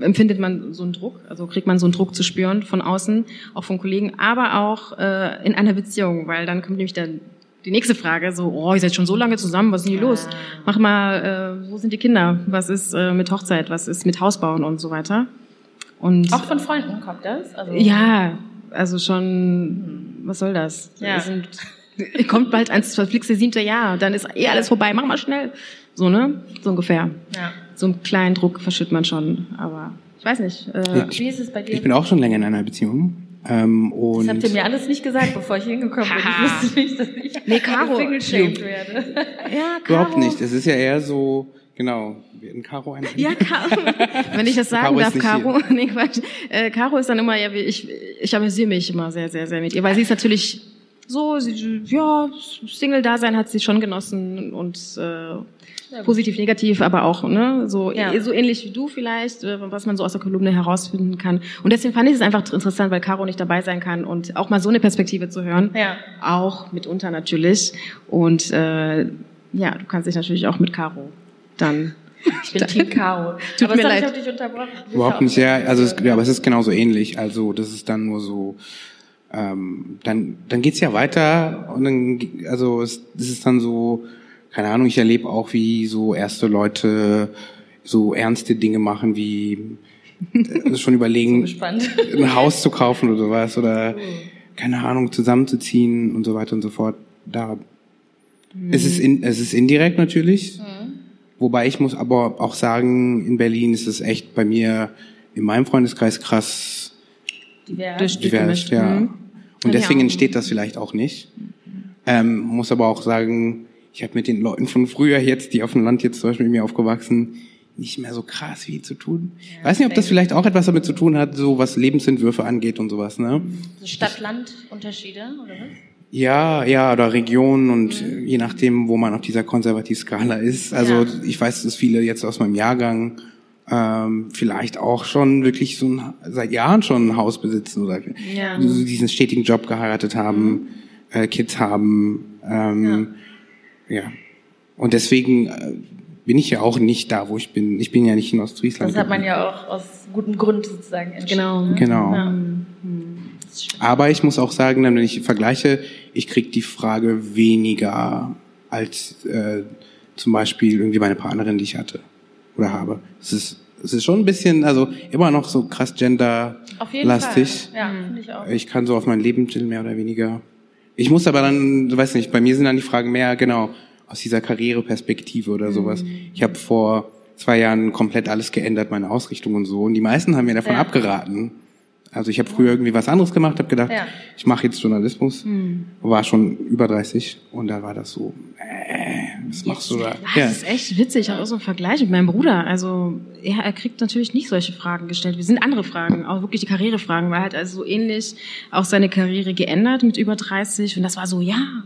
empfindet man so einen Druck, also kriegt man so einen Druck zu spüren von außen, auch von Kollegen, aber auch äh, in einer Beziehung, weil dann kommt nämlich dann die nächste Frage, so, oh, ihr seid schon so lange zusammen, was ist denn hier los? Mach mal, äh, wo sind die Kinder? Was ist äh, mit Hochzeit? Was ist mit Hausbauen und so weiter? Und auch von Freunden kommt das? Also ja, also schon, was soll das? Ja. Sind, kommt bald ans verflixte siebte Jahr, dann ist eh alles vorbei, mach mal schnell. So, ne? So ungefähr. Ja so einen kleinen Druck verschüttet man schon. Aber ich weiß nicht. Äh, Wie ist es bei dir? Ich bin auch schon länger in einer Beziehung. Ähm, und das habt ihr mir alles nicht gesagt, bevor ich hingekommen bin. Ich wusste nicht, dass ich nee, Caro, werde. Ja, Caro. Überhaupt nicht. Es ist ja eher so, genau, in Caro ein. Ja, Caro. Wenn ich das sagen darf, Caro. Nee, Quatsch. Äh, Caro ist dann immer, ja, ich, ich amüsiere mich immer sehr, sehr, sehr mit ihr, weil sie ist natürlich so, sie, ja, Single-Dasein hat sie schon genossen und äh, positiv, negativ, aber auch ne, so, ja. so ähnlich wie du vielleicht, äh, was man so aus der Kolumne herausfinden kann. Und deswegen fand ich es einfach interessant, weil Caro nicht dabei sein kann und auch mal so eine Perspektive zu hören. Ja. Auch mitunter natürlich. Und äh, ja, du kannst dich natürlich auch mit Caro dann ich bin Team Caro. Tut aber mir leid. Ich dich unterbrochen. Überhaupt nicht, ja, also es, ja, aber es ist genauso ähnlich. Also das ist dann nur so, ähm, dann dann geht's ja weiter und dann, also es, es ist dann so, keine Ahnung, ich erlebe auch, wie so erste Leute so ernste Dinge machen, wie äh, schon überlegen, so ein Haus zu kaufen oder sowas oder keine Ahnung, zusammenzuziehen und so weiter und so fort. Da mhm. es ist in, es ist indirekt natürlich. Mhm. Wobei ich muss aber auch sagen, in Berlin ist es echt bei mir in meinem Freundeskreis krass divers, divers ja. Mhm. Und deswegen entsteht das vielleicht auch nicht. Ähm, muss aber auch sagen, ich habe mit den Leuten von früher jetzt, die auf dem Land jetzt zum Beispiel mit mir aufgewachsen, nicht mehr so krass viel zu tun. Ja, Weiß nicht, ob das vielleicht auch etwas damit zu tun hat, so was Lebensentwürfe angeht und sowas, ne? Stadt-Land-Unterschiede, oder was? Ja, ja, oder Regionen und mhm. je nachdem, wo man auf dieser Konservativskala ist. Also ja. ich weiß, dass viele jetzt aus meinem Jahrgang ähm, vielleicht auch schon wirklich so ein, seit Jahren schon ein Haus besitzen oder ja. diesen stetigen Job geheiratet haben, mhm. äh, Kids haben. Ähm, ja ja. Und deswegen äh, bin ich ja auch nicht da, wo ich bin. Ich bin ja nicht in Ostfriesland. Das hat man ja auch aus gutem Grund sozusagen entschieden. Genau. Ne? Genau. Ja. Aber ich muss auch sagen, wenn ich vergleiche, ich krieg die Frage weniger als äh, zum Beispiel irgendwie meine Partnerin, die ich hatte oder habe. Es ist es ist schon ein bisschen, also immer noch so krass gender-lastig. Ja, finde ich auch. Ich kann so auf mein Leben chillen, mehr oder weniger. Ich muss aber dann, du weißt nicht, bei mir sind dann die Fragen mehr, genau, aus dieser Karriereperspektive oder mhm. sowas. Ich habe vor zwei Jahren komplett alles geändert, meine Ausrichtung und so. Und die meisten haben mir davon ja. abgeraten. Also ich habe früher irgendwie was anderes gemacht, habe gedacht, ja. ich mache jetzt Journalismus, mhm. war schon über 30 und da war das so, äh, was machst du da? Ja, das ist echt witzig, ich habe auch so einen Vergleich mit meinem Bruder. Also er, er kriegt natürlich nicht solche Fragen gestellt. Wir sind andere Fragen, auch wirklich die Karrierefragen, weil er hat also so ähnlich auch seine Karriere geändert mit über 30 und das war so, ja,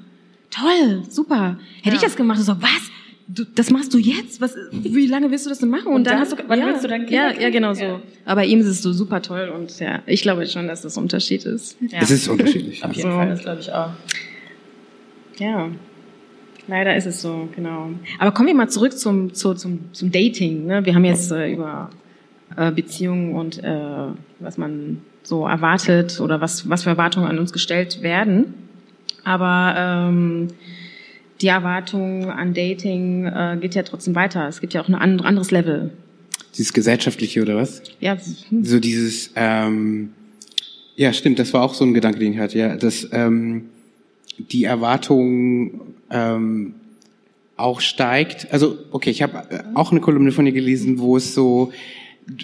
toll, super. Hätte ja. ich das gemacht, so, was? Du, das machst du jetzt? Was, wie lange willst du das denn machen? Und, und dann, dann, hast du, wann ja, willst du dann Kinder Ja, ja, genau so. Ja. Aber ihm ist es so super toll und ja, ich glaube schon, dass das Unterschied ist. Ja. Es ist unterschiedlich. Auf jeden so. Fall, das glaube ich auch. Ja. Leider ist es so, genau. Aber kommen wir mal zurück zum, zu, zum, zum Dating. Ne? Wir haben jetzt äh, über äh, Beziehungen und äh, was man so erwartet oder was, was für Erwartungen an uns gestellt werden. Aber ähm, die Erwartung an Dating äh, geht ja trotzdem weiter. Es gibt ja auch ein anderes Level. Dieses gesellschaftliche oder was? Ja. So dieses, ähm, ja stimmt, das war auch so ein Gedanke, den ich hatte, ja, dass ähm, die Erwartung ähm, auch steigt. Also okay, ich habe auch eine Kolumne von dir gelesen, wo es so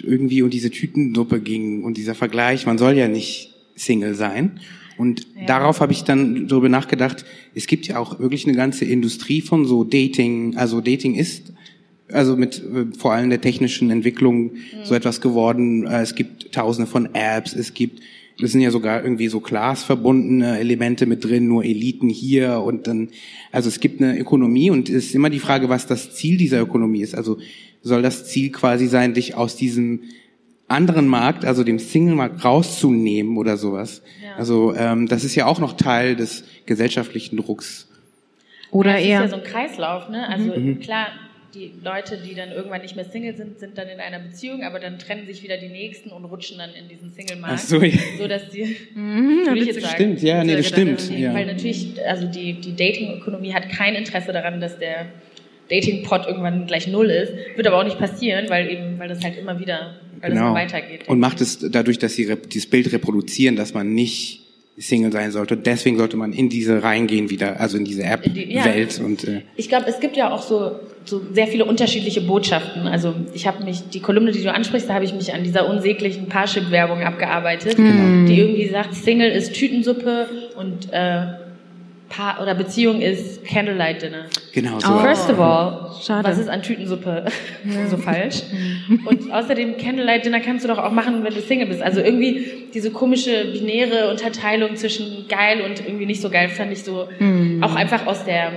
irgendwie um diese Tütensuppe ging und dieser Vergleich, man soll ja nicht Single sein. Und ja. darauf habe ich dann darüber nachgedacht, es gibt ja auch wirklich eine ganze Industrie von so Dating, also Dating ist also mit äh, vor allem der technischen Entwicklung mhm. so etwas geworden. Äh, es gibt tausende von Apps, es gibt es sind ja sogar irgendwie so glasverbundene Elemente mit drin, nur Eliten hier und dann, also es gibt eine Ökonomie und es ist immer die Frage, was das Ziel dieser Ökonomie ist. Also soll das Ziel quasi sein, dich aus diesem anderen Markt, also dem Single-Markt rauszunehmen oder sowas. Ja. Also ähm, das ist ja auch noch Teil des gesellschaftlichen Drucks. Oder ja, eher. Das ist ja so ein Kreislauf, ne? Also mhm. klar, die Leute, die dann irgendwann nicht mehr Single sind, sind dann in einer Beziehung, aber dann trennen sich wieder die Nächsten und rutschen dann in diesen Single-Markt. So, ja. so dass die, mhm, das jetzt sagen, stimmt, ja, nee, das stimmt. Ja. Weil natürlich, also die, die Dating-Ökonomie hat kein Interesse daran, dass der Dating-Pot irgendwann gleich null ist. Wird aber auch nicht passieren, weil eben, weil das halt immer wieder, weil genau. immer weitergeht. Und macht es dadurch, dass sie dieses Bild reproduzieren, dass man nicht Single sein sollte. Deswegen sollte man in diese reingehen wieder, also in diese App-Welt. Ja. Und äh ich glaube, es gibt ja auch so, so sehr viele unterschiedliche Botschaften. Also ich habe mich, die Kolumne, die du ansprichst, da habe ich mich an dieser unsäglichen Parship-Werbung abgearbeitet, mhm. die irgendwie sagt, Single ist Tütensuppe und äh, Paar oder Beziehung ist Candlelight Dinner. Genau so. First of all, Schade. was ist an Tütensuppe so falsch? Und außerdem Candlelight Dinner kannst du doch auch machen, wenn du Single bist. Also irgendwie diese komische binäre Unterteilung zwischen geil und irgendwie nicht so geil fand ich so mm. auch einfach aus der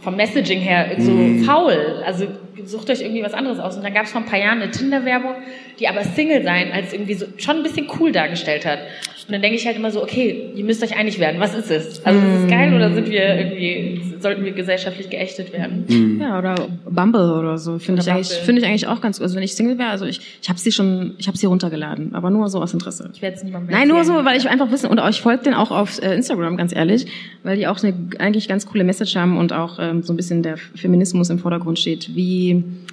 vom Messaging her so mm. faul. Also sucht euch irgendwie was anderes aus. Und dann gab es vor ein paar Jahren eine Tinder-Werbung, die aber Single sein als irgendwie so schon ein bisschen cool dargestellt hat. Und dann denke ich halt immer so, okay, ihr müsst euch einig werden. Was ist es? Also ist es geil oder sind wir irgendwie, sollten wir gesellschaftlich geächtet werden? Mhm. Ja, oder Bumble oder so. Finde ich eigentlich, finde ich eigentlich auch ganz gut. Also wenn ich Single wäre, also ich, ich habe sie schon, ich habe sie runtergeladen, aber nur so aus Interesse. Ich werde es niemandem Nein, nur so, weil ich einfach wissen, und euch folgt den auch auf äh, Instagram, ganz ehrlich, weil die auch eine eigentlich ganz coole Message haben und auch ähm, so ein bisschen der Feminismus im Vordergrund steht, wie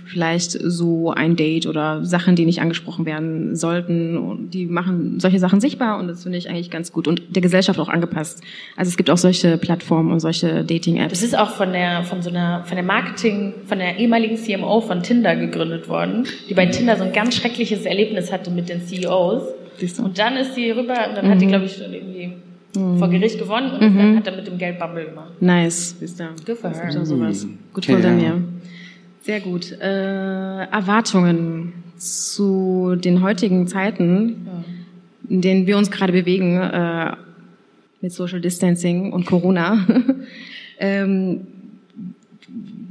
vielleicht so ein Date oder Sachen, die nicht angesprochen werden sollten. Und die machen solche Sachen sichtbar und das finde ich eigentlich ganz gut und der Gesellschaft auch angepasst. Also es gibt auch solche Plattformen und solche Dating-Apps. Das ist auch von der, von so einer, von der Marketing, von der ehemaligen CMO von Tinder gegründet worden, die bei Tinder so ein ganz schreckliches Erlebnis hatte mit den CEOs. Und dann ist sie rüber und dann mhm. hat die, glaube ich, irgendwie mhm. vor Gericht gewonnen und mhm. dann hat er mit dem Geld Bumble gemacht. Nice, wisst ihr. Good for her. Sowas. Gut von ja. Sehr gut. Äh, Erwartungen zu den heutigen Zeiten, in denen wir uns gerade bewegen, äh, mit Social Distancing und Corona. ähm,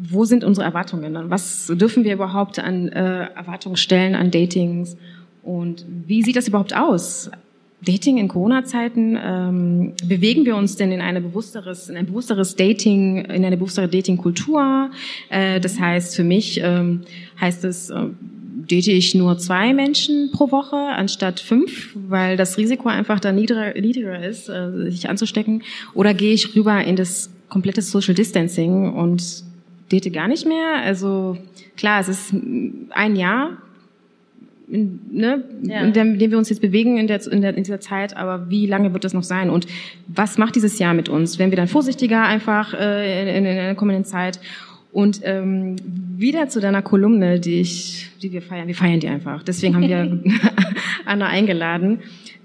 wo sind unsere Erwartungen? Was dürfen wir überhaupt an äh, Erwartungen stellen an Datings? Und wie sieht das überhaupt aus? Dating in Corona-Zeiten, ähm, bewegen wir uns denn in, eine bewussteres, in ein bewussteres Dating, in eine bewusstere Dating-Kultur? Äh, das heißt, für mich ähm, heißt es, äh, date ich nur zwei Menschen pro Woche anstatt fünf, weil das Risiko einfach da niedriger, niedriger ist, äh, sich anzustecken. Oder gehe ich rüber in das komplette Social Distancing und date gar nicht mehr? Also klar, es ist ein Jahr in, ne, ja. in, dem, in dem wir uns jetzt bewegen in, der, in, der, in dieser Zeit, aber wie lange wird das noch sein? Und was macht dieses Jahr mit uns? Werden wir dann vorsichtiger einfach äh, in, in, der kommenden Zeit? Und ähm, wieder zu deiner Kolumne, die ich, die wir feiern. Wir feiern die einfach. Deswegen haben wir Anna eingeladen.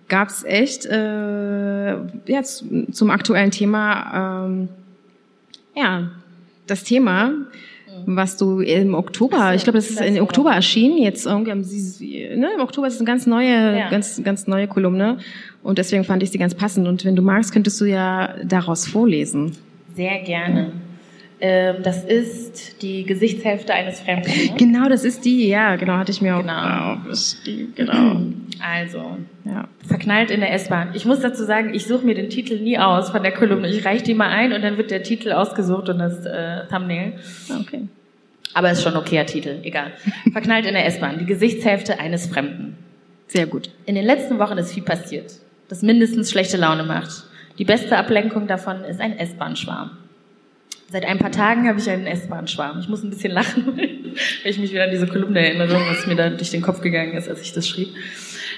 Gab es echt äh, jetzt zum aktuellen Thema ähm, ja das Thema was du im Oktober, ich glaube, das ist im Oktober erschienen, jetzt irgendwie ne, im Oktober ist eine ganz neue, ja. ganz, ganz neue Kolumne und deswegen fand ich sie ganz passend und wenn du magst, könntest du ja daraus vorlesen. Sehr gerne. Ähm, das ist die Gesichtshälfte eines Fremden. Ne? Genau, das ist die, ja, genau, hatte ich mir auch. Genau. Oh, ist die, genau. Also, Ja. verknallt in der S-Bahn. Ich muss dazu sagen, ich suche mir den Titel nie aus von der Kolumne. Ich reiche die mal ein und dann wird der Titel ausgesucht und das äh, Thumbnail. Okay. Aber ist schon ein okayer Titel, egal. Verknallt in der S-Bahn, die Gesichtshälfte eines Fremden. Sehr gut. In den letzten Wochen ist viel passiert, das mindestens schlechte Laune macht. Die beste Ablenkung davon ist ein S-Bahn-Schwarm. Seit ein paar Tagen habe ich einen S-Bahn-Schwarm. Ich muss ein bisschen lachen, weil ich mich wieder an diese Kolumne erinnere, was mir da durch den Kopf gegangen ist, als ich das schrieb.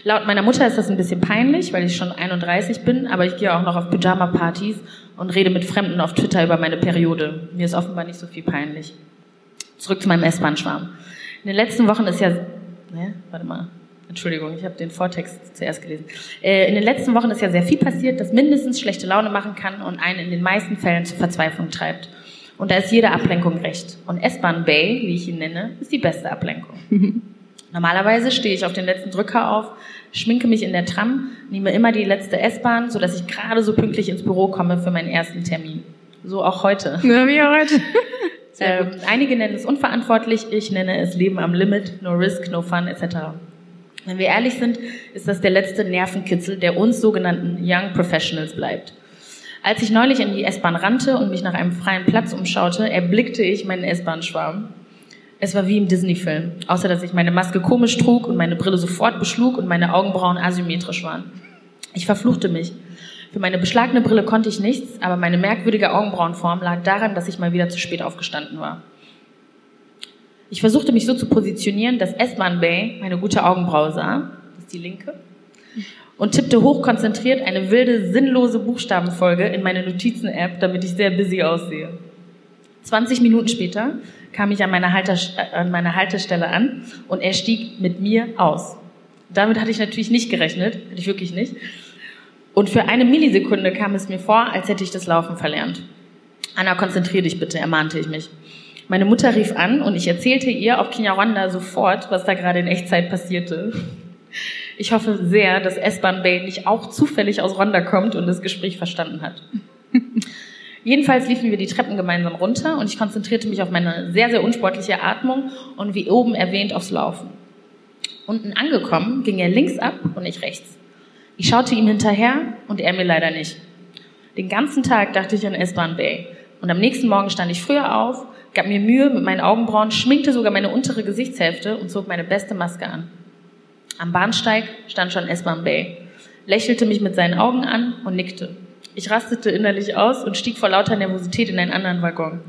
Laut meiner Mutter ist das ein bisschen peinlich, weil ich schon 31 bin, aber ich gehe auch noch auf Pyjama-Partys und rede mit Fremden auf Twitter über meine Periode. Mir ist offenbar nicht so viel peinlich. Zurück zu meinem S-Bahn-Schwarm. In den letzten Wochen ist ja, ne, warte mal, Entschuldigung, ich habe den Vortext zuerst gelesen. Äh, in den letzten Wochen ist ja sehr viel passiert, das mindestens schlechte Laune machen kann und einen in den meisten Fällen zur Verzweiflung treibt. Und da ist jede Ablenkung recht. Und S-Bahn Bay, wie ich ihn nenne, ist die beste Ablenkung. Normalerweise stehe ich auf den letzten Drücker auf, schminke mich in der Tram, nehme immer die letzte S-Bahn, sodass ich gerade so pünktlich ins Büro komme für meinen ersten Termin. So auch heute. Ja, wie heute. Ähm, einige nennen es unverantwortlich, ich nenne es Leben am Limit, no risk, no fun etc. Wenn wir ehrlich sind, ist das der letzte Nervenkitzel, der uns sogenannten Young Professionals bleibt. Als ich neulich in die S-Bahn rannte und mich nach einem freien Platz umschaute, erblickte ich meinen S-Bahn-Schwarm. Es war wie im Disney-Film, außer dass ich meine Maske komisch trug und meine Brille sofort beschlug und meine Augenbrauen asymmetrisch waren. Ich verfluchte mich. Für meine beschlagene Brille konnte ich nichts, aber meine merkwürdige Augenbrauenform lag daran, dass ich mal wieder zu spät aufgestanden war. Ich versuchte mich so zu positionieren, dass S-Bahn Bay meine gute Augenbraue sah, das ist die linke, und tippte hochkonzentriert eine wilde, sinnlose Buchstabenfolge in meine Notizen-App, damit ich sehr busy aussehe. 20 Minuten später kam ich an meiner, äh, an meiner Haltestelle an und er stieg mit mir aus. Damit hatte ich natürlich nicht gerechnet, hatte ich wirklich nicht. Und für eine Millisekunde kam es mir vor, als hätte ich das Laufen verlernt. Anna, konzentrier dich bitte, ermahnte ich mich. Meine Mutter rief an und ich erzählte ihr auf Kinyarwanda sofort, was da gerade in Echtzeit passierte. Ich hoffe sehr, dass S-Bahn Bay nicht auch zufällig aus Rwanda kommt und das Gespräch verstanden hat. Jedenfalls liefen wir die Treppen gemeinsam runter und ich konzentrierte mich auf meine sehr, sehr unsportliche Atmung und wie oben erwähnt aufs Laufen. Unten angekommen ging er links ab und ich rechts. Ich schaute ihm hinterher und er mir leider nicht. Den ganzen Tag dachte ich an S-Bahn Bay. Und am nächsten Morgen stand ich früher auf, gab mir Mühe mit meinen Augenbrauen, schminkte sogar meine untere Gesichtshälfte und zog meine beste Maske an. Am Bahnsteig stand schon S-Bahn Bay, lächelte mich mit seinen Augen an und nickte. Ich rastete innerlich aus und stieg vor lauter Nervosität in einen anderen Waggon.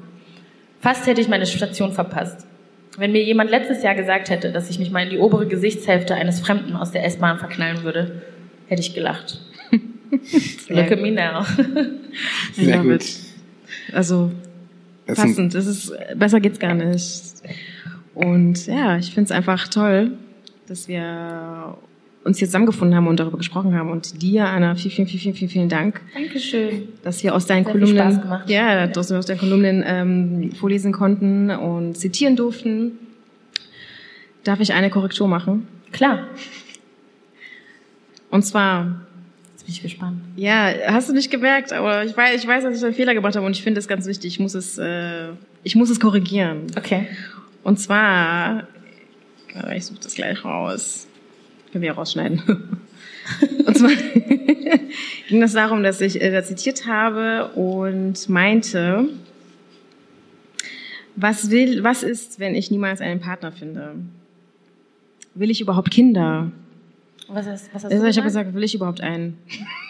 Fast hätte ich meine Station verpasst. Wenn mir jemand letztes Jahr gesagt hätte, dass ich mich mal in die obere Gesichtshälfte eines Fremden aus der S-Bahn verknallen würde, hätte ich gelacht. Look at me now. Sehr gut. Also passend. Das ist besser geht's gar nicht. Und ja, ich finde es einfach toll, dass wir uns hier zusammengefunden haben und darüber gesprochen haben. Und dir, Anna, vielen, vielen, vielen, vielen, vielen, vielen Dank, Dankeschön. dass wir aus deinen Sehr Kolumnen, ja, dass wir aus deinen Kolumnen ähm, vorlesen konnten und zitieren durften. Darf ich eine Korrektur machen? Klar. Und zwar bin ich gespannt. Ja, hast du nicht gemerkt, aber ich weiß, ich weiß, dass ich einen Fehler gemacht habe und ich finde es ganz wichtig. Ich muss es, äh, ich muss es korrigieren. Okay. Und zwar, ich suche das gleich raus. Können wir ja rausschneiden. und zwar ging das darum, dass ich äh, da zitiert habe und meinte, was will, was ist, wenn ich niemals einen Partner finde? Will ich überhaupt Kinder? Was hast, was hast Also du ich habe gesagt? will ich überhaupt einen?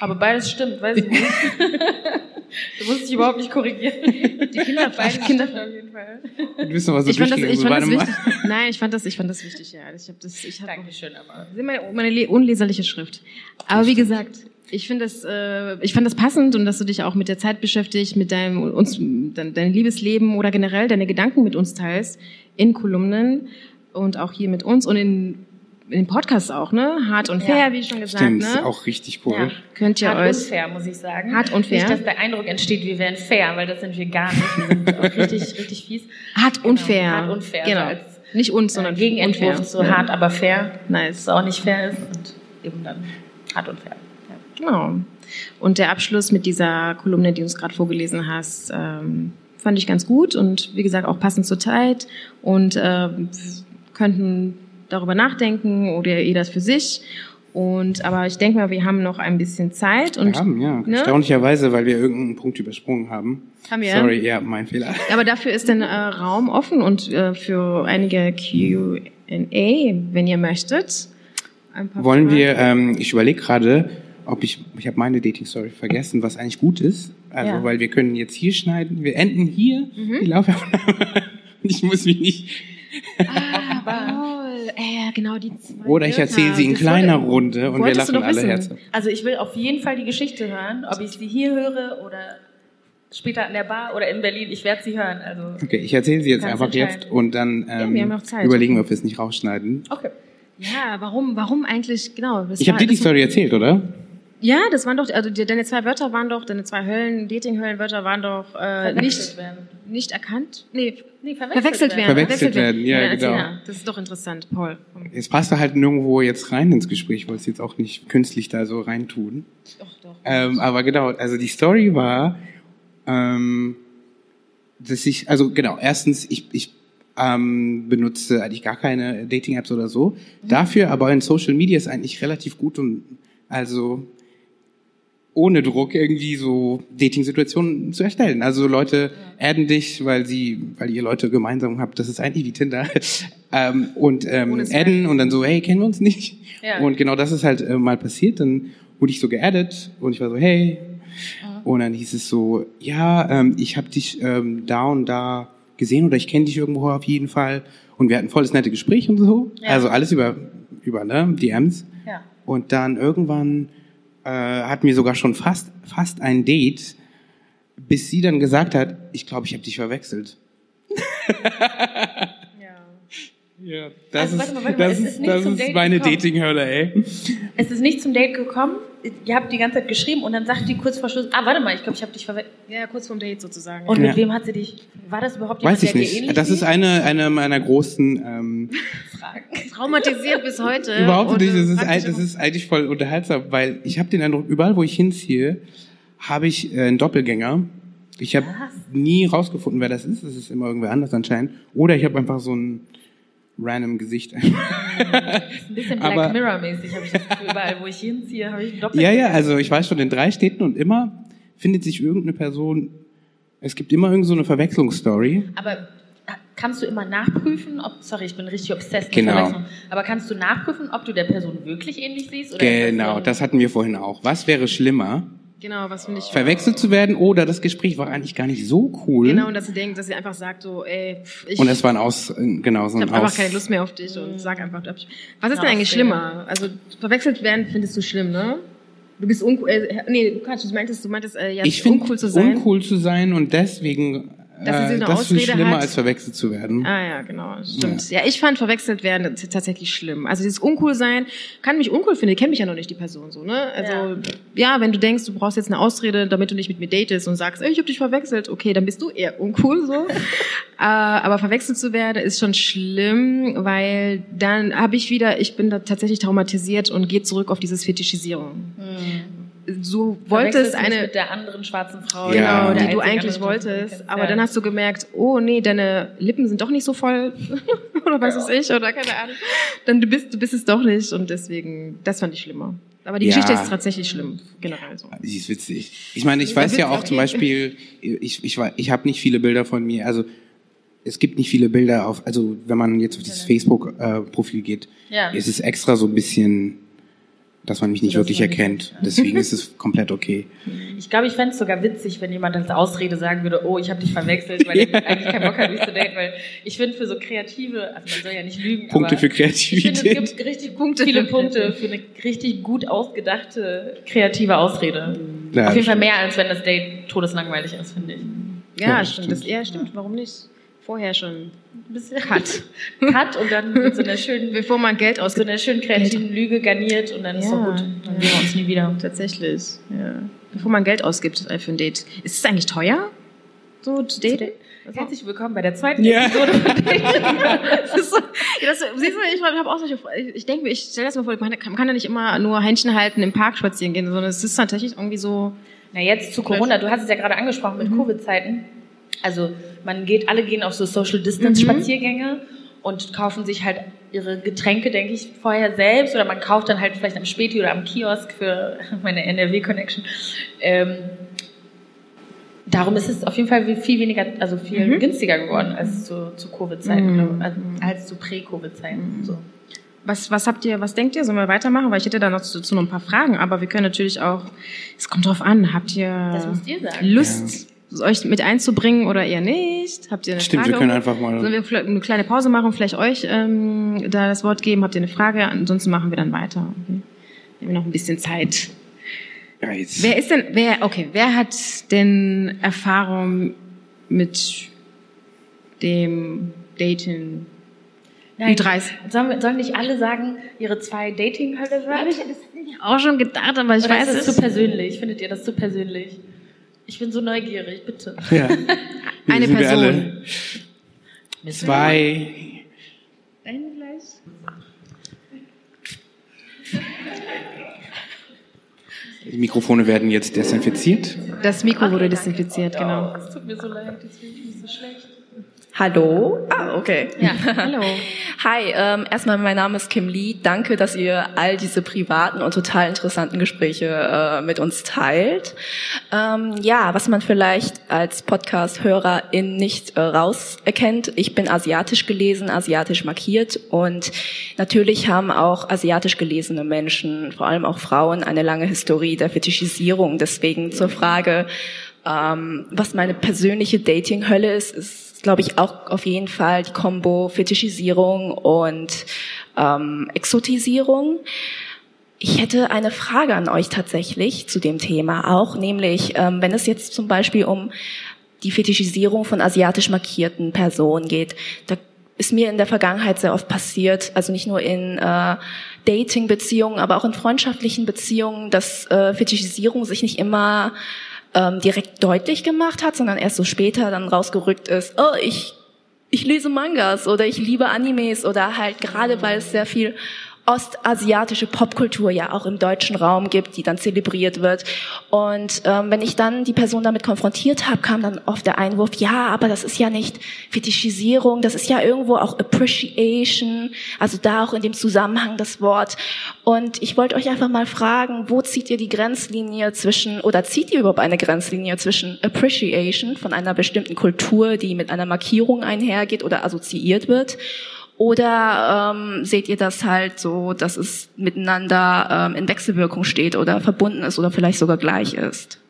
Aber beides stimmt, weiß ich nicht. du musst dich überhaupt nicht korrigieren. Die Kinder beides Kinder- stimmt auf jeden Fall. du bist noch was so ich fand das, ich fand das wichtig. Nein, ich fand das, ich fand das wichtig, ja. Ich habe das, ich habe Dankeschön, aber. meine, meine le- unleserliche Schrift. Aber wie gesagt, ich finde das, äh, ich fand das passend und dass du dich auch mit der Zeit beschäftigst, mit deinem uns, dein, dein Liebesleben oder generell deine Gedanken mit uns teilst in Kolumnen und auch hier mit uns und in, in den Podcasts auch, ne? Hart und Ja. fair, wie schon gesagt, Stimmt, ist ne? auch richtig cool. Ja. Könnt ihr Hart euch unfair, muss ich sagen. Hart und fair? Nicht, dass der Eindruck entsteht, wir wären fair, weil das sind wir gar nicht. Wir sind auch richtig, richtig fies. hart und Genau, fair. hart und fair, Genau. so als, Nicht uns, Sondern sondern Gegenentwurf unfair. zu hart, aber fair, dass Nice. es auch nicht fair ist und eben dann hart und fair. Ja. Genau. Und der Abschluss mit dieser Kolumne, die du uns gerade vorgelesen hast, ähm, fand ich ganz gut und wie gesagt auch passend zur Zeit und äh, könnten darüber nachdenken oder ihr das für sich. Und aber ich denke mal, wir haben noch ein bisschen Zeit und wir haben, ja. ne? Erstaunlicherweise, weil wir irgendeinen Punkt übersprungen haben. Haben wir? Sorry, ja, mein Fehler. Aber dafür ist dann äh, Raum offen und äh, für einige Q&A, wenn ihr möchtet. Ein paar Wollen Fragen. wir, ähm, ich überlege gerade, ob ich, ich habe meine Dating-Story vergessen, was eigentlich gut ist. Also, Ja. weil wir können jetzt hier schneiden, wir enden hier, Mhm. die Laufaufnahme. ich muss mich nicht, Ah, Paul, äh, genau die zwei oder ich erzähle sie in Das kleiner wollte- Runde und wir lachen alle wissen. Herzen. Also ich will auf jeden Fall die Geschichte hören, ob ich sie hier höre oder später an der Bar oder in Berlin. Ich werde sie hören. Also Okay, ich erzähle sie jetzt einfach jetzt und dann ähm, wir haben noch Zeit. überlegen wir, ob wir es nicht rausschneiden. okay. Ja, warum, warum eigentlich, genau. Das Ich habe dir die Story erzählt, oder? Ja, das waren doch, also deine zwei Wörter waren doch, deine zwei Höllen, Dating-Höllenwörter waren doch äh, Verwechselt nicht, werden. nicht erkannt. Nee, Nee, verwechselt, verwechselt werden. Verwechselt werden, ja, erzähl genau. mal. Das ist doch interessant, Paul. Es passte halt nirgendwo jetzt rein ins Gespräch, ich wollte es jetzt auch nicht künstlich da so reintun. Doch, doch. Ähm, aber genau, also die Story war, ähm, dass ich, also genau, erstens, ich, ich ähm, benutze eigentlich gar keine Dating-Apps oder so. Dafür aber in Social Media ist eigentlich relativ gut und also ohne Druck irgendwie so Dating-Situationen zu erstellen. Also Leute adden dich, weil sie, weil ihr Leute gemeinsam habt, das ist eigentlich wie Tinder. ähm, und ähm, adden und dann so, hey, kennen wir uns nicht? Ja. Und genau das ist halt äh, mal passiert. Dann wurde ich so geaddet und ich war so, hey. Und dann hieß es so, ja, ähm, ich habe dich ähm, da und da gesehen oder ich kenne dich irgendwo auf jeden Fall. Und wir hatten volles nette Gespräch und so. Ja. Also alles über, über ne, DMs. Ja. Und dann irgendwann äh, hatten wir sogar schon fast, fast ein Date, bis sie dann gesagt hat, ich glaube, ich habe dich verwechselt. Ja, das Also, mal, das ist, das ist meine. Dating-Hölle, ey. Es ist nicht zum Date gekommen. Ihr habt die ganze Zeit geschrieben und dann sagt die kurz vor Schluss, ah, warte mal, ich glaube, ich habe dich verwechselt. Ja, kurz vorm Date sozusagen. Und Ja. mit wem hat sie dich, war das überhaupt Weiß ich nicht. ähnlich Das ist eine, eine meiner großen ähm, Frage. Traumatisiert bis heute. Überhaupt nicht. Das ist, das ist eigentlich voll unterhaltsam, weil ich habe den Eindruck, überall wo ich hinziehe, habe ich äh, einen Doppelgänger. Ich habe nie rausgefunden, wer das ist. Es ist immer irgendwer anders anscheinend. Oder ich habe einfach so ein random Gesicht. Ein bisschen Black Mirror-mäßig, habe ich das Gefühl. Überall, wo ich hinziehe, habe ich einen Doppel. ja, ja, also ich weiß schon in drei Städten und immer findet sich irgendeine Person, es gibt immer irgend so eine Verwechslungsstory. Aber äh, kannst du immer nachprüfen, ob, sorry, ich bin richtig obsessed mit Genau. Verwechslung, aber kannst du nachprüfen, ob du der Person wirklich ähnlich siehst? Oder Genau, das hatten wir vorhin auch. Was wäre schlimmer? Genau, was finde ich. Verwechselt zu werden oder das Gespräch war eigentlich gar nicht so cool. Genau, und dass sie denkt, dass sie einfach sagt so, ey, pff, ich, Und es war ein Aus, genau, so ich ein habe einfach keine Lust mehr auf dich und sag einfach, was ist denn Ja, eigentlich Ausrede. schlimmer? Also verwechselt werden findest du schlimm, ne? Du bist uncool, äh, nee, Quatsch, du meintest, du meintest, äh, ja, Ich uncool zu sein. uncool zu sein und deswegen Dass sie so äh, eine das ich Ausrede schlimmer hat. als verwechselt zu werden. Ah ja, genau, stimmt. Ja. ich fand verwechselt werden tatsächlich schlimm. Also dieses uncool sein, kann mich uncool finden, kennt mich ja noch nicht die Person so, ne? Also ja. wenn du denkst, du brauchst jetzt eine Ausrede, damit du nicht mit mir datest und sagst, ey, ich hab dich verwechselt, okay, dann bist du eher uncool so. äh, aber verwechselt zu werden ist schon schlimm, weil dann habe ich wieder, ich bin da tatsächlich traumatisiert und gehe zurück auf dieses Fetischisierung. So wolltest Verwechselst mich eine mit der anderen schwarzen Frau, Ja. Genau, die du eigentlich wolltest. Aber Ja. dann hast du gemerkt, oh nee, deine Lippen sind doch nicht so voll. oder was weiß ich, oder keine Ahnung. Dann du bist, du bist es doch nicht. Und deswegen, das fand ich schlimmer. Aber die Ja. Geschichte ist tatsächlich schlimm, generell so. Sie ist witzig. Ich meine, ich weiß ja auch zum okay. Beispiel, ich, ich, war- ich habe nicht viele Bilder von mir, also es gibt nicht viele Bilder auf, also wenn man jetzt auf dieses Facebook-Profil geht, Ja. ist es extra so ein bisschen, dass man mich nicht wirklich erkennt. Deswegen ist es komplett okay. Ich glaube, ich fände es sogar witzig, wenn jemand als Ausrede sagen würde, oh, ich habe dich verwechselt, weil ich eigentlich keinen Bock habe, mich zu daten, weil ich finde für so kreative, also man soll ja nicht lügen, Punkte aber für ich finde, Kreativität. es gibt richtig Punkte viele für Punkte für eine richtig gut ausgedachte, kreative Ausrede. Ja, Auf jeden Fall mehr, als wenn das Date todeslangweilig ist, finde ich. Ja, Ja, stimmt. stimmt. Das, ja, stimmt. Warum nicht? Vorher schon. Ein bisschen Cut. Cut und dann mit so einer schönen, Bevor man Geld so ausgibt. einer schönen kreativen Lüge garniert und dann ist Ja, doch gut. Dann sehen wir uns nie wieder. Tatsächlich. Ja. Bevor man Geld ausgibt für ein Date. Ist es eigentlich teuer? So zu daten? Herzlich willkommen bei der zweiten Ja. Episode. Das ist so, das, siehst du, ich habe auch solche, ich denke mir, ich stelle das mir vor, man kann, man ja nicht immer nur Händchen halten, im Park spazieren gehen, sondern es ist tatsächlich irgendwie so, Na jetzt zu Corona, du hast es ja gerade angesprochen mit Covid-Zeiten. Also man geht, alle gehen auf so Social Distance Spaziergänge und kaufen sich halt ihre Getränke, denke ich, vorher selbst oder man kauft dann halt vielleicht am Späti oder am Kiosk für meine NRW-Connection. Ähm, darum ist es auf jeden Fall viel weniger, also viel Mhm. günstiger geworden als zu, zu Covid-Zeiten, Mhm. ich, also, als zu Prä-Covid-Zeiten. So. Was, was habt ihr, was denkt ihr? Sollen wir weitermachen? Weil ich hätte da noch zu, zu noch ein paar Fragen, aber wir können natürlich auch, es kommt drauf an, habt ihr Das müsst ihr sagen. Lust, euch mit einzubringen oder eher nicht? Habt ihr eine Stimmt, Frage? wir können einfach mal. Sollen wir vielleicht eine kleine Pause machen, vielleicht euch ähm, da das Wort geben? Habt ihr eine Frage? Ansonsten machen wir dann weiter. Okay. Wir haben noch ein bisschen Zeit. Ja, jetzt. Wer ist denn, wer, okay, wer hat denn Erfahrung mit dem Dating? Nein, Ü30. Sollen, wir, sollen nicht alle sagen, ihre zwei Dating-Hölle Habe ich das auch schon gedacht, aber ich Oder weiß ist es. das zu persönlich? Findet ihr das zu persönlich? Ich bin so neugierig, bitte. Ja. Eine sind wir Person. alle. Zwei. Eine gleich. Die Mikrofone werden jetzt desinfiziert. Das Mikro wurde desinfiziert, genau. Es tut mir so leid, jetzt fühle ich mich so schlecht. Hallo? Ah, okay. Ja, hallo. Hi, ähm, erstmal mein Name ist Kim Lee. Danke, dass ihr all diese privaten und total interessanten Gespräche äh, mit uns teilt. Ähm, ja, was man vielleicht als Podcast-Hörerin nicht äh, rauserkennt, ich bin asiatisch gelesen, asiatisch markiert und natürlich haben auch asiatisch gelesene Menschen, vor allem auch Frauen, eine lange Historie der Fetischisierung. Deswegen zur Frage, ähm, was meine persönliche Dating-Hölle ist, ist glaube ich, auch auf jeden Fall die Kombo Fetischisierung und ähm, Exotisierung. Ich hätte eine Frage an euch tatsächlich zu dem Thema auch, nämlich ähm, wenn es jetzt zum Beispiel um die Fetischisierung von asiatisch markierten Personen geht, da ist mir in der Vergangenheit sehr oft passiert, also nicht nur in äh, Dating-Beziehungen, aber auch in freundschaftlichen Beziehungen, dass äh, Fetischisierung sich nicht immer ähm, direkt deutlich gemacht hat, sondern erst so später dann rausgerückt ist, oh, ich, ich lese Mangas oder ich liebe Animes oder halt gerade weil es sehr viel ostasiatische Popkultur ja auch im deutschen Raum gibt, die dann zelebriert wird. Und ähm, wenn ich dann die Person damit konfrontiert habe, kam dann oft der Einwurf, ja, aber das ist ja nicht Fetischisierung, das ist ja irgendwo auch Appreciation, also da auch in dem Zusammenhang das Wort. Und ich wollte euch einfach mal fragen, wo zieht ihr die Grenzlinie zwischen, oder zieht ihr überhaupt eine Grenzlinie zwischen Appreciation von einer bestimmten Kultur, die mit einer Markierung einhergeht oder assoziiert wird, oder ähm, seht ihr das halt so, dass es miteinander ähm, in Wechselwirkung steht oder verbunden ist oder vielleicht sogar gleich ist?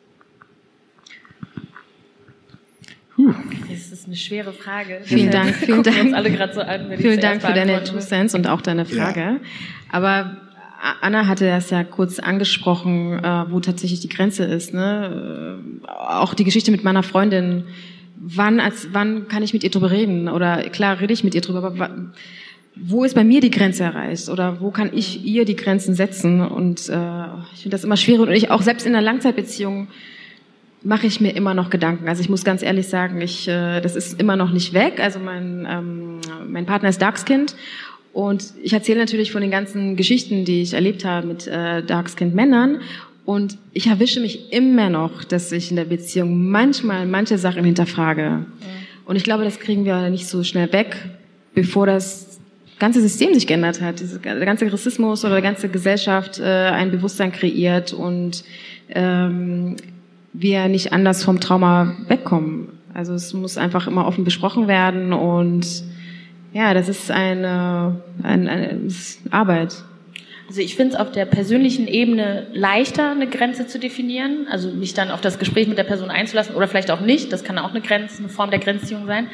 Das ist eine schwere Frage. Vielen Dank, vielen Dank. uns alle gerade so an, wenn Vielen Dank für deine Two. Cents und auch deine Frage. Aber A- Anna hatte das ja kurz angesprochen, äh, wo tatsächlich die Grenze ist. Ne? Äh, Auch die Geschichte mit meiner Freundin. Wann, als, wann kann ich mit ihr drüber reden? Oder klar rede ich mit ihr drüber, aber wo ist bei mir die Grenze erreicht? Oder wo kann ich ihr die Grenzen setzen? Und äh, ich finde das immer schwierig. Und ich auch selbst in einer Langzeitbeziehung mache ich mir immer noch Gedanken. Also ich muss ganz ehrlich sagen, ich, äh, das ist immer noch nicht weg. Also mein, ähm, mein Partner ist Darkskind und ich erzähle natürlich von den ganzen Geschichten, die ich erlebt habe mit äh, Darkskind-Männern. Und ich erwische mich immer noch, dass ich in der Beziehung manchmal manche Sachen hinterfrage. Und ich glaube, das kriegen wir nicht so schnell weg, bevor das ganze System sich geändert hat. Der ganze Rassismus oder die ganze Gesellschaft äh, ein Bewusstsein kreiert und ähm, wir nicht anders vom Trauma wegkommen. Also es muss einfach immer offen besprochen werden und ja, das ist eine, eine, eine Arbeit. Also ich finde es auf der persönlichen Ebene leichter, eine Grenze zu definieren, also mich dann auf das Gespräch mit der Person einzulassen oder vielleicht auch nicht. Das kann auch eine Grenze, eine Form der Grenzziehung sein.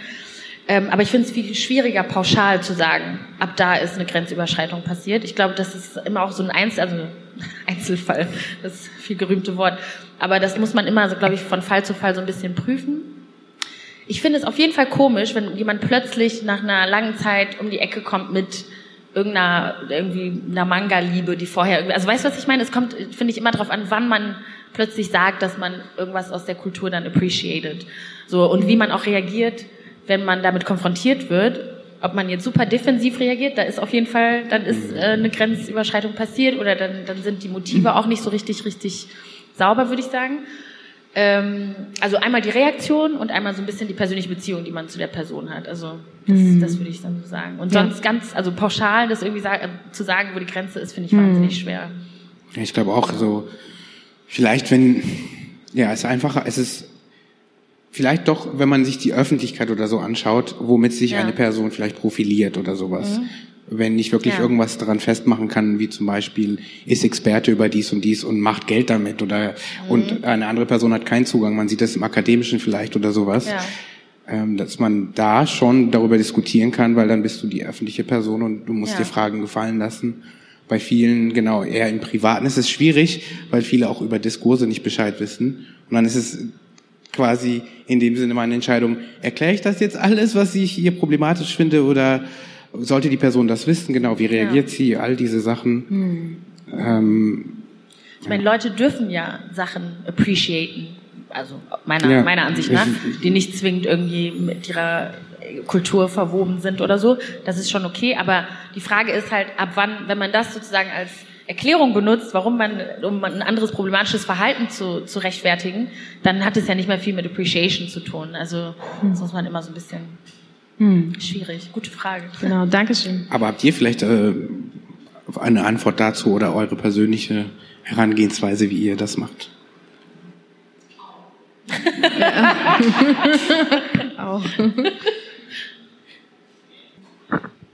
Ähm, aber ich finde es viel schwieriger, pauschal zu sagen, ab da ist eine Grenzüberschreitung passiert. Ich glaube, das ist immer auch so ein Einzel, also Einzelfall, das ist viel gerühmte Wort. Aber das muss man immer, so, glaube ich, von Fall zu Fall so ein bisschen prüfen. Ich finde es auf jeden Fall komisch, wenn jemand plötzlich nach einer langen Zeit um die Ecke kommt mit irgendeiner irgendwie einer Manga-Liebe, die vorher irgendwie, also weißt du, was ich meine? Es kommt, finde ich, immer darauf an, wann man plötzlich sagt, dass man irgendwas aus der Kultur dann appreciated. So, und wie man auch reagiert, wenn man damit konfrontiert wird. Ob man jetzt super defensiv reagiert, da ist auf jeden Fall, dann ist äh, eine Grenzüberschreitung passiert oder dann, dann sind die Motive auch nicht so richtig, richtig sauber, würde ich sagen. Ähm, also einmal die Reaktion und einmal so ein bisschen die persönliche Beziehung, die man zu der Person hat. Also das, Mhm. das würde ich dann so sagen. Und Ja. sonst ganz, also pauschal das irgendwie sa- zu sagen, wo die Grenze ist, finde ich Mhm. wahnsinnig schwer. Ich glaube auch so, vielleicht wenn, ja, es ist einfacher, es ist vielleicht doch, wenn man sich die Öffentlichkeit oder so anschaut, womit sich Ja. eine Person vielleicht profiliert oder sowas. Wenn ich wirklich Ja. irgendwas daran festmachen kann, wie zum Beispiel ist Experte über dies und dies und macht Geld damit oder und eine andere Person hat keinen Zugang, man sieht das im Akademischen vielleicht oder sowas. Ja. Ähm, dass man da schon darüber diskutieren kann, weil dann bist du die öffentliche Person und du musst Ja. dir Fragen gefallen lassen. Bei vielen, genau, eher im Privaten ist es schwierig, weil viele auch über Diskurse nicht Bescheid wissen. Und dann ist es quasi in dem Sinne meine Entscheidung, erkläre ich das jetzt alles, was ich hier problematisch finde, oder sollte die Person das wissen? Genau, wie reagiert sie? All diese Sachen. Ähm, Ich meine, Leute dürfen ja Sachen appreciaten, also meiner, Ja. meiner Ansicht nach, die nicht zwingend irgendwie mit ihrer Kultur verwoben sind oder so. Das ist schon okay, aber die Frage ist halt, ab wann, wenn man das sozusagen als Erklärung benutzt, warum man, um ein anderes problematisches Verhalten zu, zu rechtfertigen, dann hat es ja nicht mehr viel mit Appreciation zu tun. Also das muss man immer so ein bisschen Hm. schwierig. Gute Frage. Genau, Dankeschön. aber habt ihr vielleicht äh, eine Antwort dazu oder eure persönliche Herangehensweise, wie ihr das macht? Auch.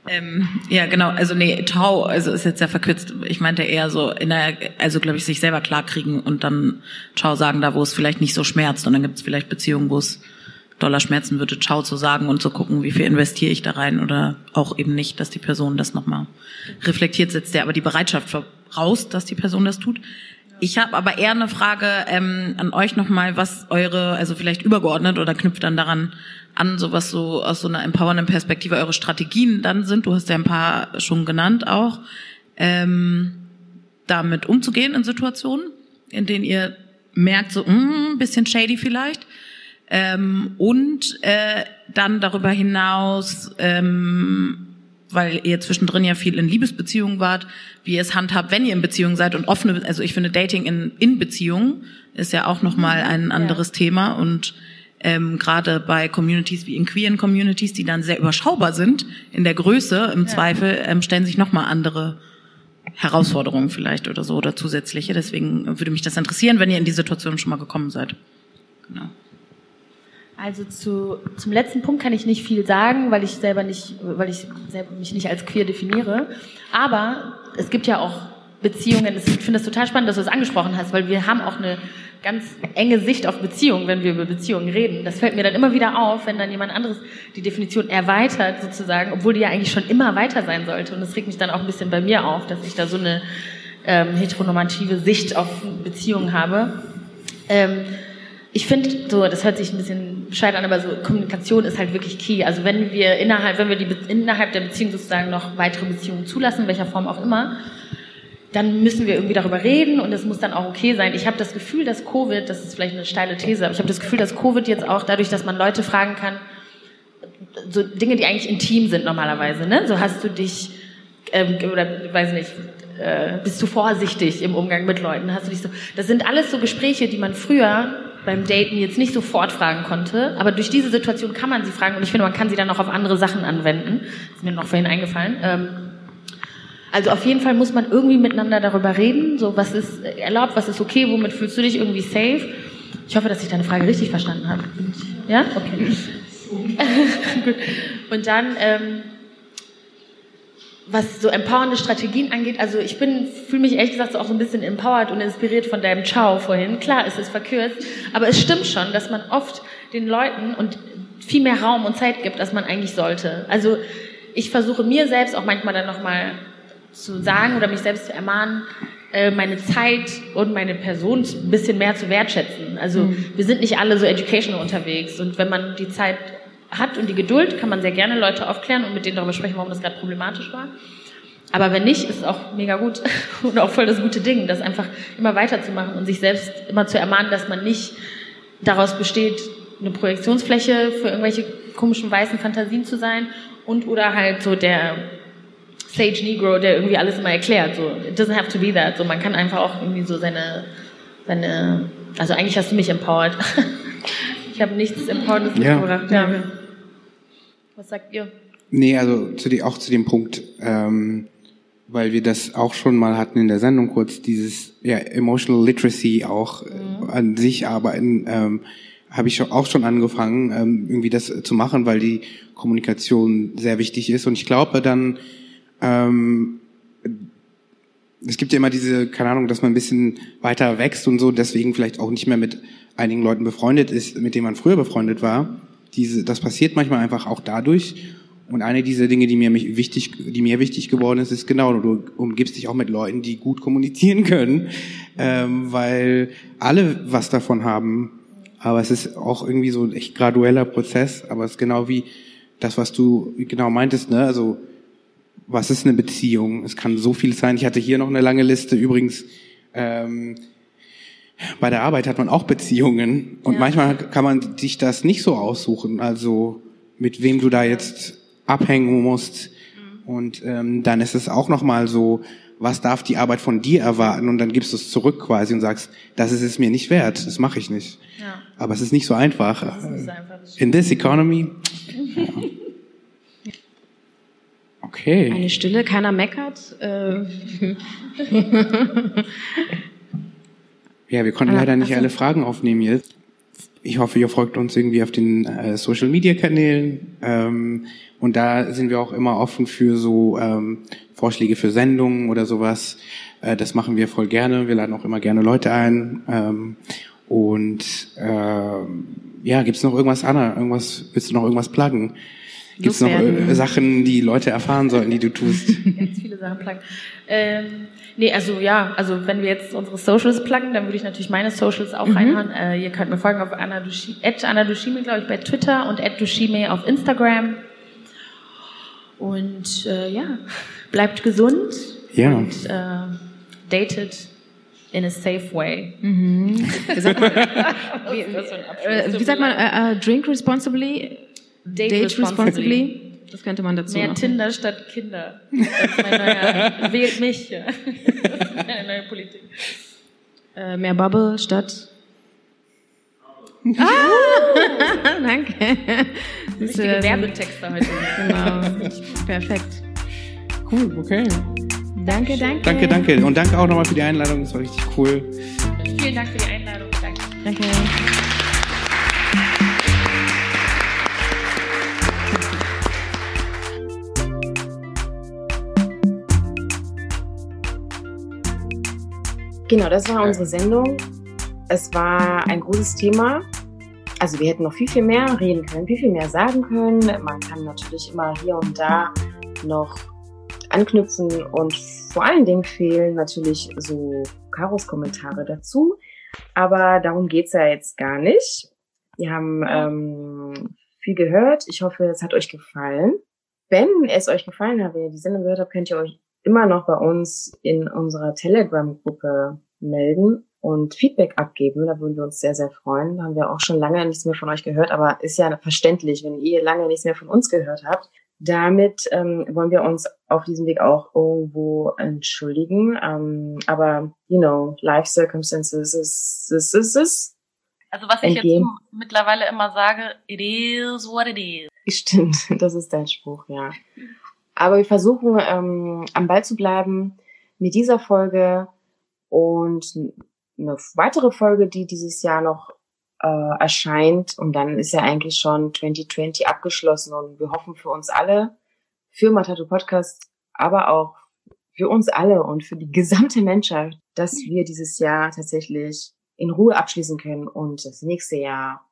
Ähm, ja, genau. Also nee, Ciao, also ist jetzt sehr verkürzt. Ich meinte eher so in der, also glaube ich, sich selber klarkriegen und dann Ciao sagen, da wo es vielleicht nicht so schmerzt. Und dann gibt es vielleicht Beziehungen, wo es doller schmerzen würde, Ciao zu sagen und zu gucken, wie viel investiere ich da rein oder auch eben nicht, dass die Person das nochmal reflektiert, setzt der aber die Bereitschaft voraus, dass die Person das tut. Ich habe aber eher eine Frage ähm, an euch nochmal, was eure, also vielleicht übergeordnet oder knüpft dann daran an, so was so aus so einer empowernden Perspektive eure Strategien dann sind. Du hast ja ein paar schon genannt auch, ähm, damit umzugehen in Situationen, in denen ihr merkt, so ein bisschen shady vielleicht. Ähm, und äh, dann darüber hinaus, ähm, weil ihr zwischendrin ja viel in Liebesbeziehungen wart, wie ihr es handhabt, wenn ihr in Beziehung seid und offene, also ich finde Dating in, in Beziehungen ist ja auch nochmal ein anderes Thema und ähm, gerade bei Communities wie in queeren Communities, die dann sehr überschaubar sind in der Größe, im Zweifel ähm, stellen sich nochmal andere Herausforderungen vielleicht oder so oder zusätzliche. Deswegen würde mich das interessieren, wenn ihr in die Situation schon mal gekommen seid. Genau. Also zu, zum letzten Punkt kann ich nicht viel sagen, weil ich selber nicht, weil ich selber mich nicht als queer definiere. Aber es gibt ja auch Beziehungen. Ich finde es total spannend, dass du es angesprochen hast, weil wir haben auch eine ganz enge Sicht auf Beziehungen, wenn wir über Beziehungen reden. Das fällt mir dann immer wieder auf, wenn dann jemand anderes die Definition erweitert sozusagen, obwohl die ja eigentlich schon immer weiter sein sollte. Und das regt mich dann auch ein bisschen bei mir auf, dass ich da so eine ähm, heteronormative Sicht auf Beziehungen habe. Ähm, ich finde, so, das hört sich ein bisschen bescheid an, aber so Kommunikation ist halt wirklich key. Also wenn wir innerhalb, wenn wir die innerhalb der Beziehung sozusagen noch weitere Beziehungen zulassen, in welcher Form auch immer, dann müssen wir irgendwie darüber reden und es muss dann auch okay sein. Ich habe das Gefühl, dass Covid, das ist vielleicht eine steile These, aber ich habe das Gefühl, dass Covid jetzt auch dadurch, dass man Leute fragen kann, so Dinge, die eigentlich intim sind normalerweise, ne? So hast du dich ähm, oder weiß nicht, äh, bist du vorsichtig im Umgang mit Leuten, hast du dich so. Das sind alles so Gespräche, die man früher beim Daten jetzt nicht sofort fragen konnte, aber durch diese Situation kann man sie fragen und ich finde, man kann sie dann auch auf andere Sachen anwenden. Ist mir noch vorhin eingefallen. Ähm, also auf jeden Fall muss man irgendwie miteinander darüber reden, so was ist erlaubt, was ist okay, womit fühlst du dich irgendwie safe. Ich hoffe, dass ich deine Frage richtig verstanden habe. Ja? Okay. Und dann, ähm, was so empowernde Strategien angeht, also ich bin, fühle mich ehrlich gesagt so auch so ein bisschen empowered und inspiriert von deinem Ciao vorhin. Klar, es ist verkürzt, aber es stimmt schon, dass man oft den Leuten und viel mehr Raum und Zeit gibt, als man eigentlich sollte. Also ich versuche mir selbst auch manchmal dann nochmal zu sagen oder mich selbst zu ermahnen, äh, meine Zeit und meine Person ein bisschen mehr zu wertschätzen. Also wir sind nicht alle so educational unterwegs und wenn man die Zeit hat und die Geduld, kann man sehr gerne Leute aufklären und mit denen darüber sprechen, warum das gerade problematisch war. Aber wenn nicht, ist es auch mega gut und auch voll das gute Ding, das einfach immer weiterzumachen und sich selbst immer zu ermahnen, dass man nicht daraus besteht, eine Projektionsfläche für irgendwelche komischen weißen Fantasien zu sein und oder halt so der Sage Negro, der irgendwie alles immer erklärt. So, it doesn't have to be that. So, man kann einfach auch irgendwie so seine, seine Also eigentlich hast du mich empowered. ich habe nichts Empowerndes Ja. mitgebracht. Ja. Was sagt ihr? Nee, also zu die, auch zu dem Punkt, ähm, weil wir das auch schon mal hatten in der Sendung kurz, dieses ja, Emotional Literacy auch äh, an sich arbeiten, ähm, habe ich auch schon angefangen, ähm, irgendwie das zu machen, weil die Kommunikation sehr wichtig ist. Und ich glaube dann, ähm, es gibt ja immer diese, keine Ahnung, dass man ein bisschen weiter wächst und so, deswegen vielleicht auch nicht mehr mit einigen Leuten befreundet ist, mit denen man früher befreundet war. Diese, das passiert manchmal einfach auch dadurch. Und eine dieser Dinge, die mir wichtig, die mir wichtig geworden ist, ist genau, du umgibst dich auch mit Leuten, die gut kommunizieren können, ähm, weil alle was davon haben. Aber es ist auch irgendwie so ein echt gradueller Prozess. Aber es ist genau wie das, was du genau meintest, ne? Also was ist eine Beziehung? Es kann so viel sein. Ich hatte hier noch eine lange Liste. Übrigens, ähm, bei der Arbeit hat man auch Beziehungen und Ja. manchmal kann man sich das nicht so aussuchen. Also mit wem du da jetzt abhängen musst. Und ähm, dann ist es auch noch mal so, was darf die Arbeit von dir erwarten? Und dann gibst du es zurück quasi und sagst, das ist es mir nicht wert. Das mache ich nicht. Ja. Aber es ist nicht so einfach. Das ist nicht einfach. In this economy. Ja. Okay. Eine Stille, keiner meckert. Äh, Ja, wir konnten Ah, leider nicht ach so. alle Fragen aufnehmen jetzt. Ich hoffe, ihr folgt uns irgendwie auf den äh, Social Media Kanälen. Ähm, und da sind wir auch immer offen für so ähm, Vorschläge für Sendungen oder sowas. Äh, das machen wir voll gerne. Wir laden auch immer gerne Leute ein. Ähm, und ähm, ja, gibt's noch irgendwas, Anna? Irgendwas, willst du noch irgendwas pluggen? Gibt's noch Loswerden. äh, Sachen, die Leute erfahren sollten, die du tust? ganz viele Sachen pluggen. Ähm, nee, also ja, also wenn wir jetzt unsere Socials pluggen, dann würde ich natürlich meine Socials auch reinhauen. Äh, ihr könnt mir folgen auf Anna Dushi, at Anna Dushime, glaube ich, bei Twitter und at Dushime auf Instagram. Und äh, ja, bleibt gesund Ja. und äh, dated in a safe way. mhm. Wie sagt man, wie, wie sagt man äh, drink responsibly, Date, date responsibly. responsibly? Das könnte man dazu Mehr noch. Tinder statt Kinder. Das ist mein neuer, wählt mich. Ja. Das ist meine neue Politik. Äh, mehr Bubble statt. Ah, danke. Das ist, Richtige äh, Werbetexte heute. Genau. Perfekt. Cool, okay. Danke, danke. Danke, danke. Und danke auch nochmal für die Einladung. Das war richtig cool. Vielen Dank für die Einladung. Danke. Danke. Genau, das war unsere Sendung. Es war ein großes Thema. Also wir hätten noch viel, viel mehr reden können, viel, viel mehr sagen können. Man kann natürlich immer hier und da noch anknüpfen und vor allen Dingen fehlen natürlich so Karos Kommentare dazu. Aber darum geht's ja jetzt gar nicht. Wir haben ähm, viel gehört. Ich hoffe, es hat euch gefallen. Wenn es euch gefallen hat, wenn ihr die Sendung gehört habt, könnt ihr euch immer noch bei uns in unserer Telegram-Gruppe melden und Feedback abgeben. Da würden wir uns sehr, sehr freuen. Da haben wir auch schon lange nichts mehr von euch gehört, aber ist ja verständlich, wenn ihr lange nichts mehr von uns gehört habt. Damit ähm, wollen wir uns auf diesem Weg auch irgendwo entschuldigen. Ähm, aber, you know, life circumstances is, is, is, is. Also was ich jetzt Entgehen. mittlerweile immer sage, it is what it is. Stimmt, das ist dein Spruch, ja. Aber wir versuchen, ähm, am Ball zu bleiben mit dieser Folge und eine weitere Folge, die dieses Jahr noch äh, erscheint. Und dann ist ja eigentlich schon 2020 abgeschlossen und wir hoffen für uns alle, für Matatu Podcast, aber auch für uns alle und für die gesamte Menschheit, dass wir dieses Jahr tatsächlich in Ruhe abschließen können und das nächste Jahr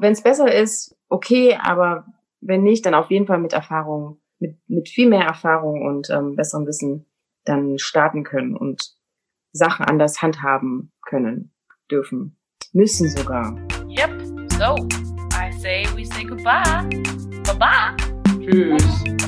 wenn es besser ist, okay, aber wenn nicht, dann auf jeden Fall mit Erfahrung, mit, mit viel mehr Erfahrung und ähm, besserem Wissen dann starten können und Sachen anders handhaben können, dürfen, müssen sogar. Yep. So, I say we say goodbye. Bye bye. Tschüss.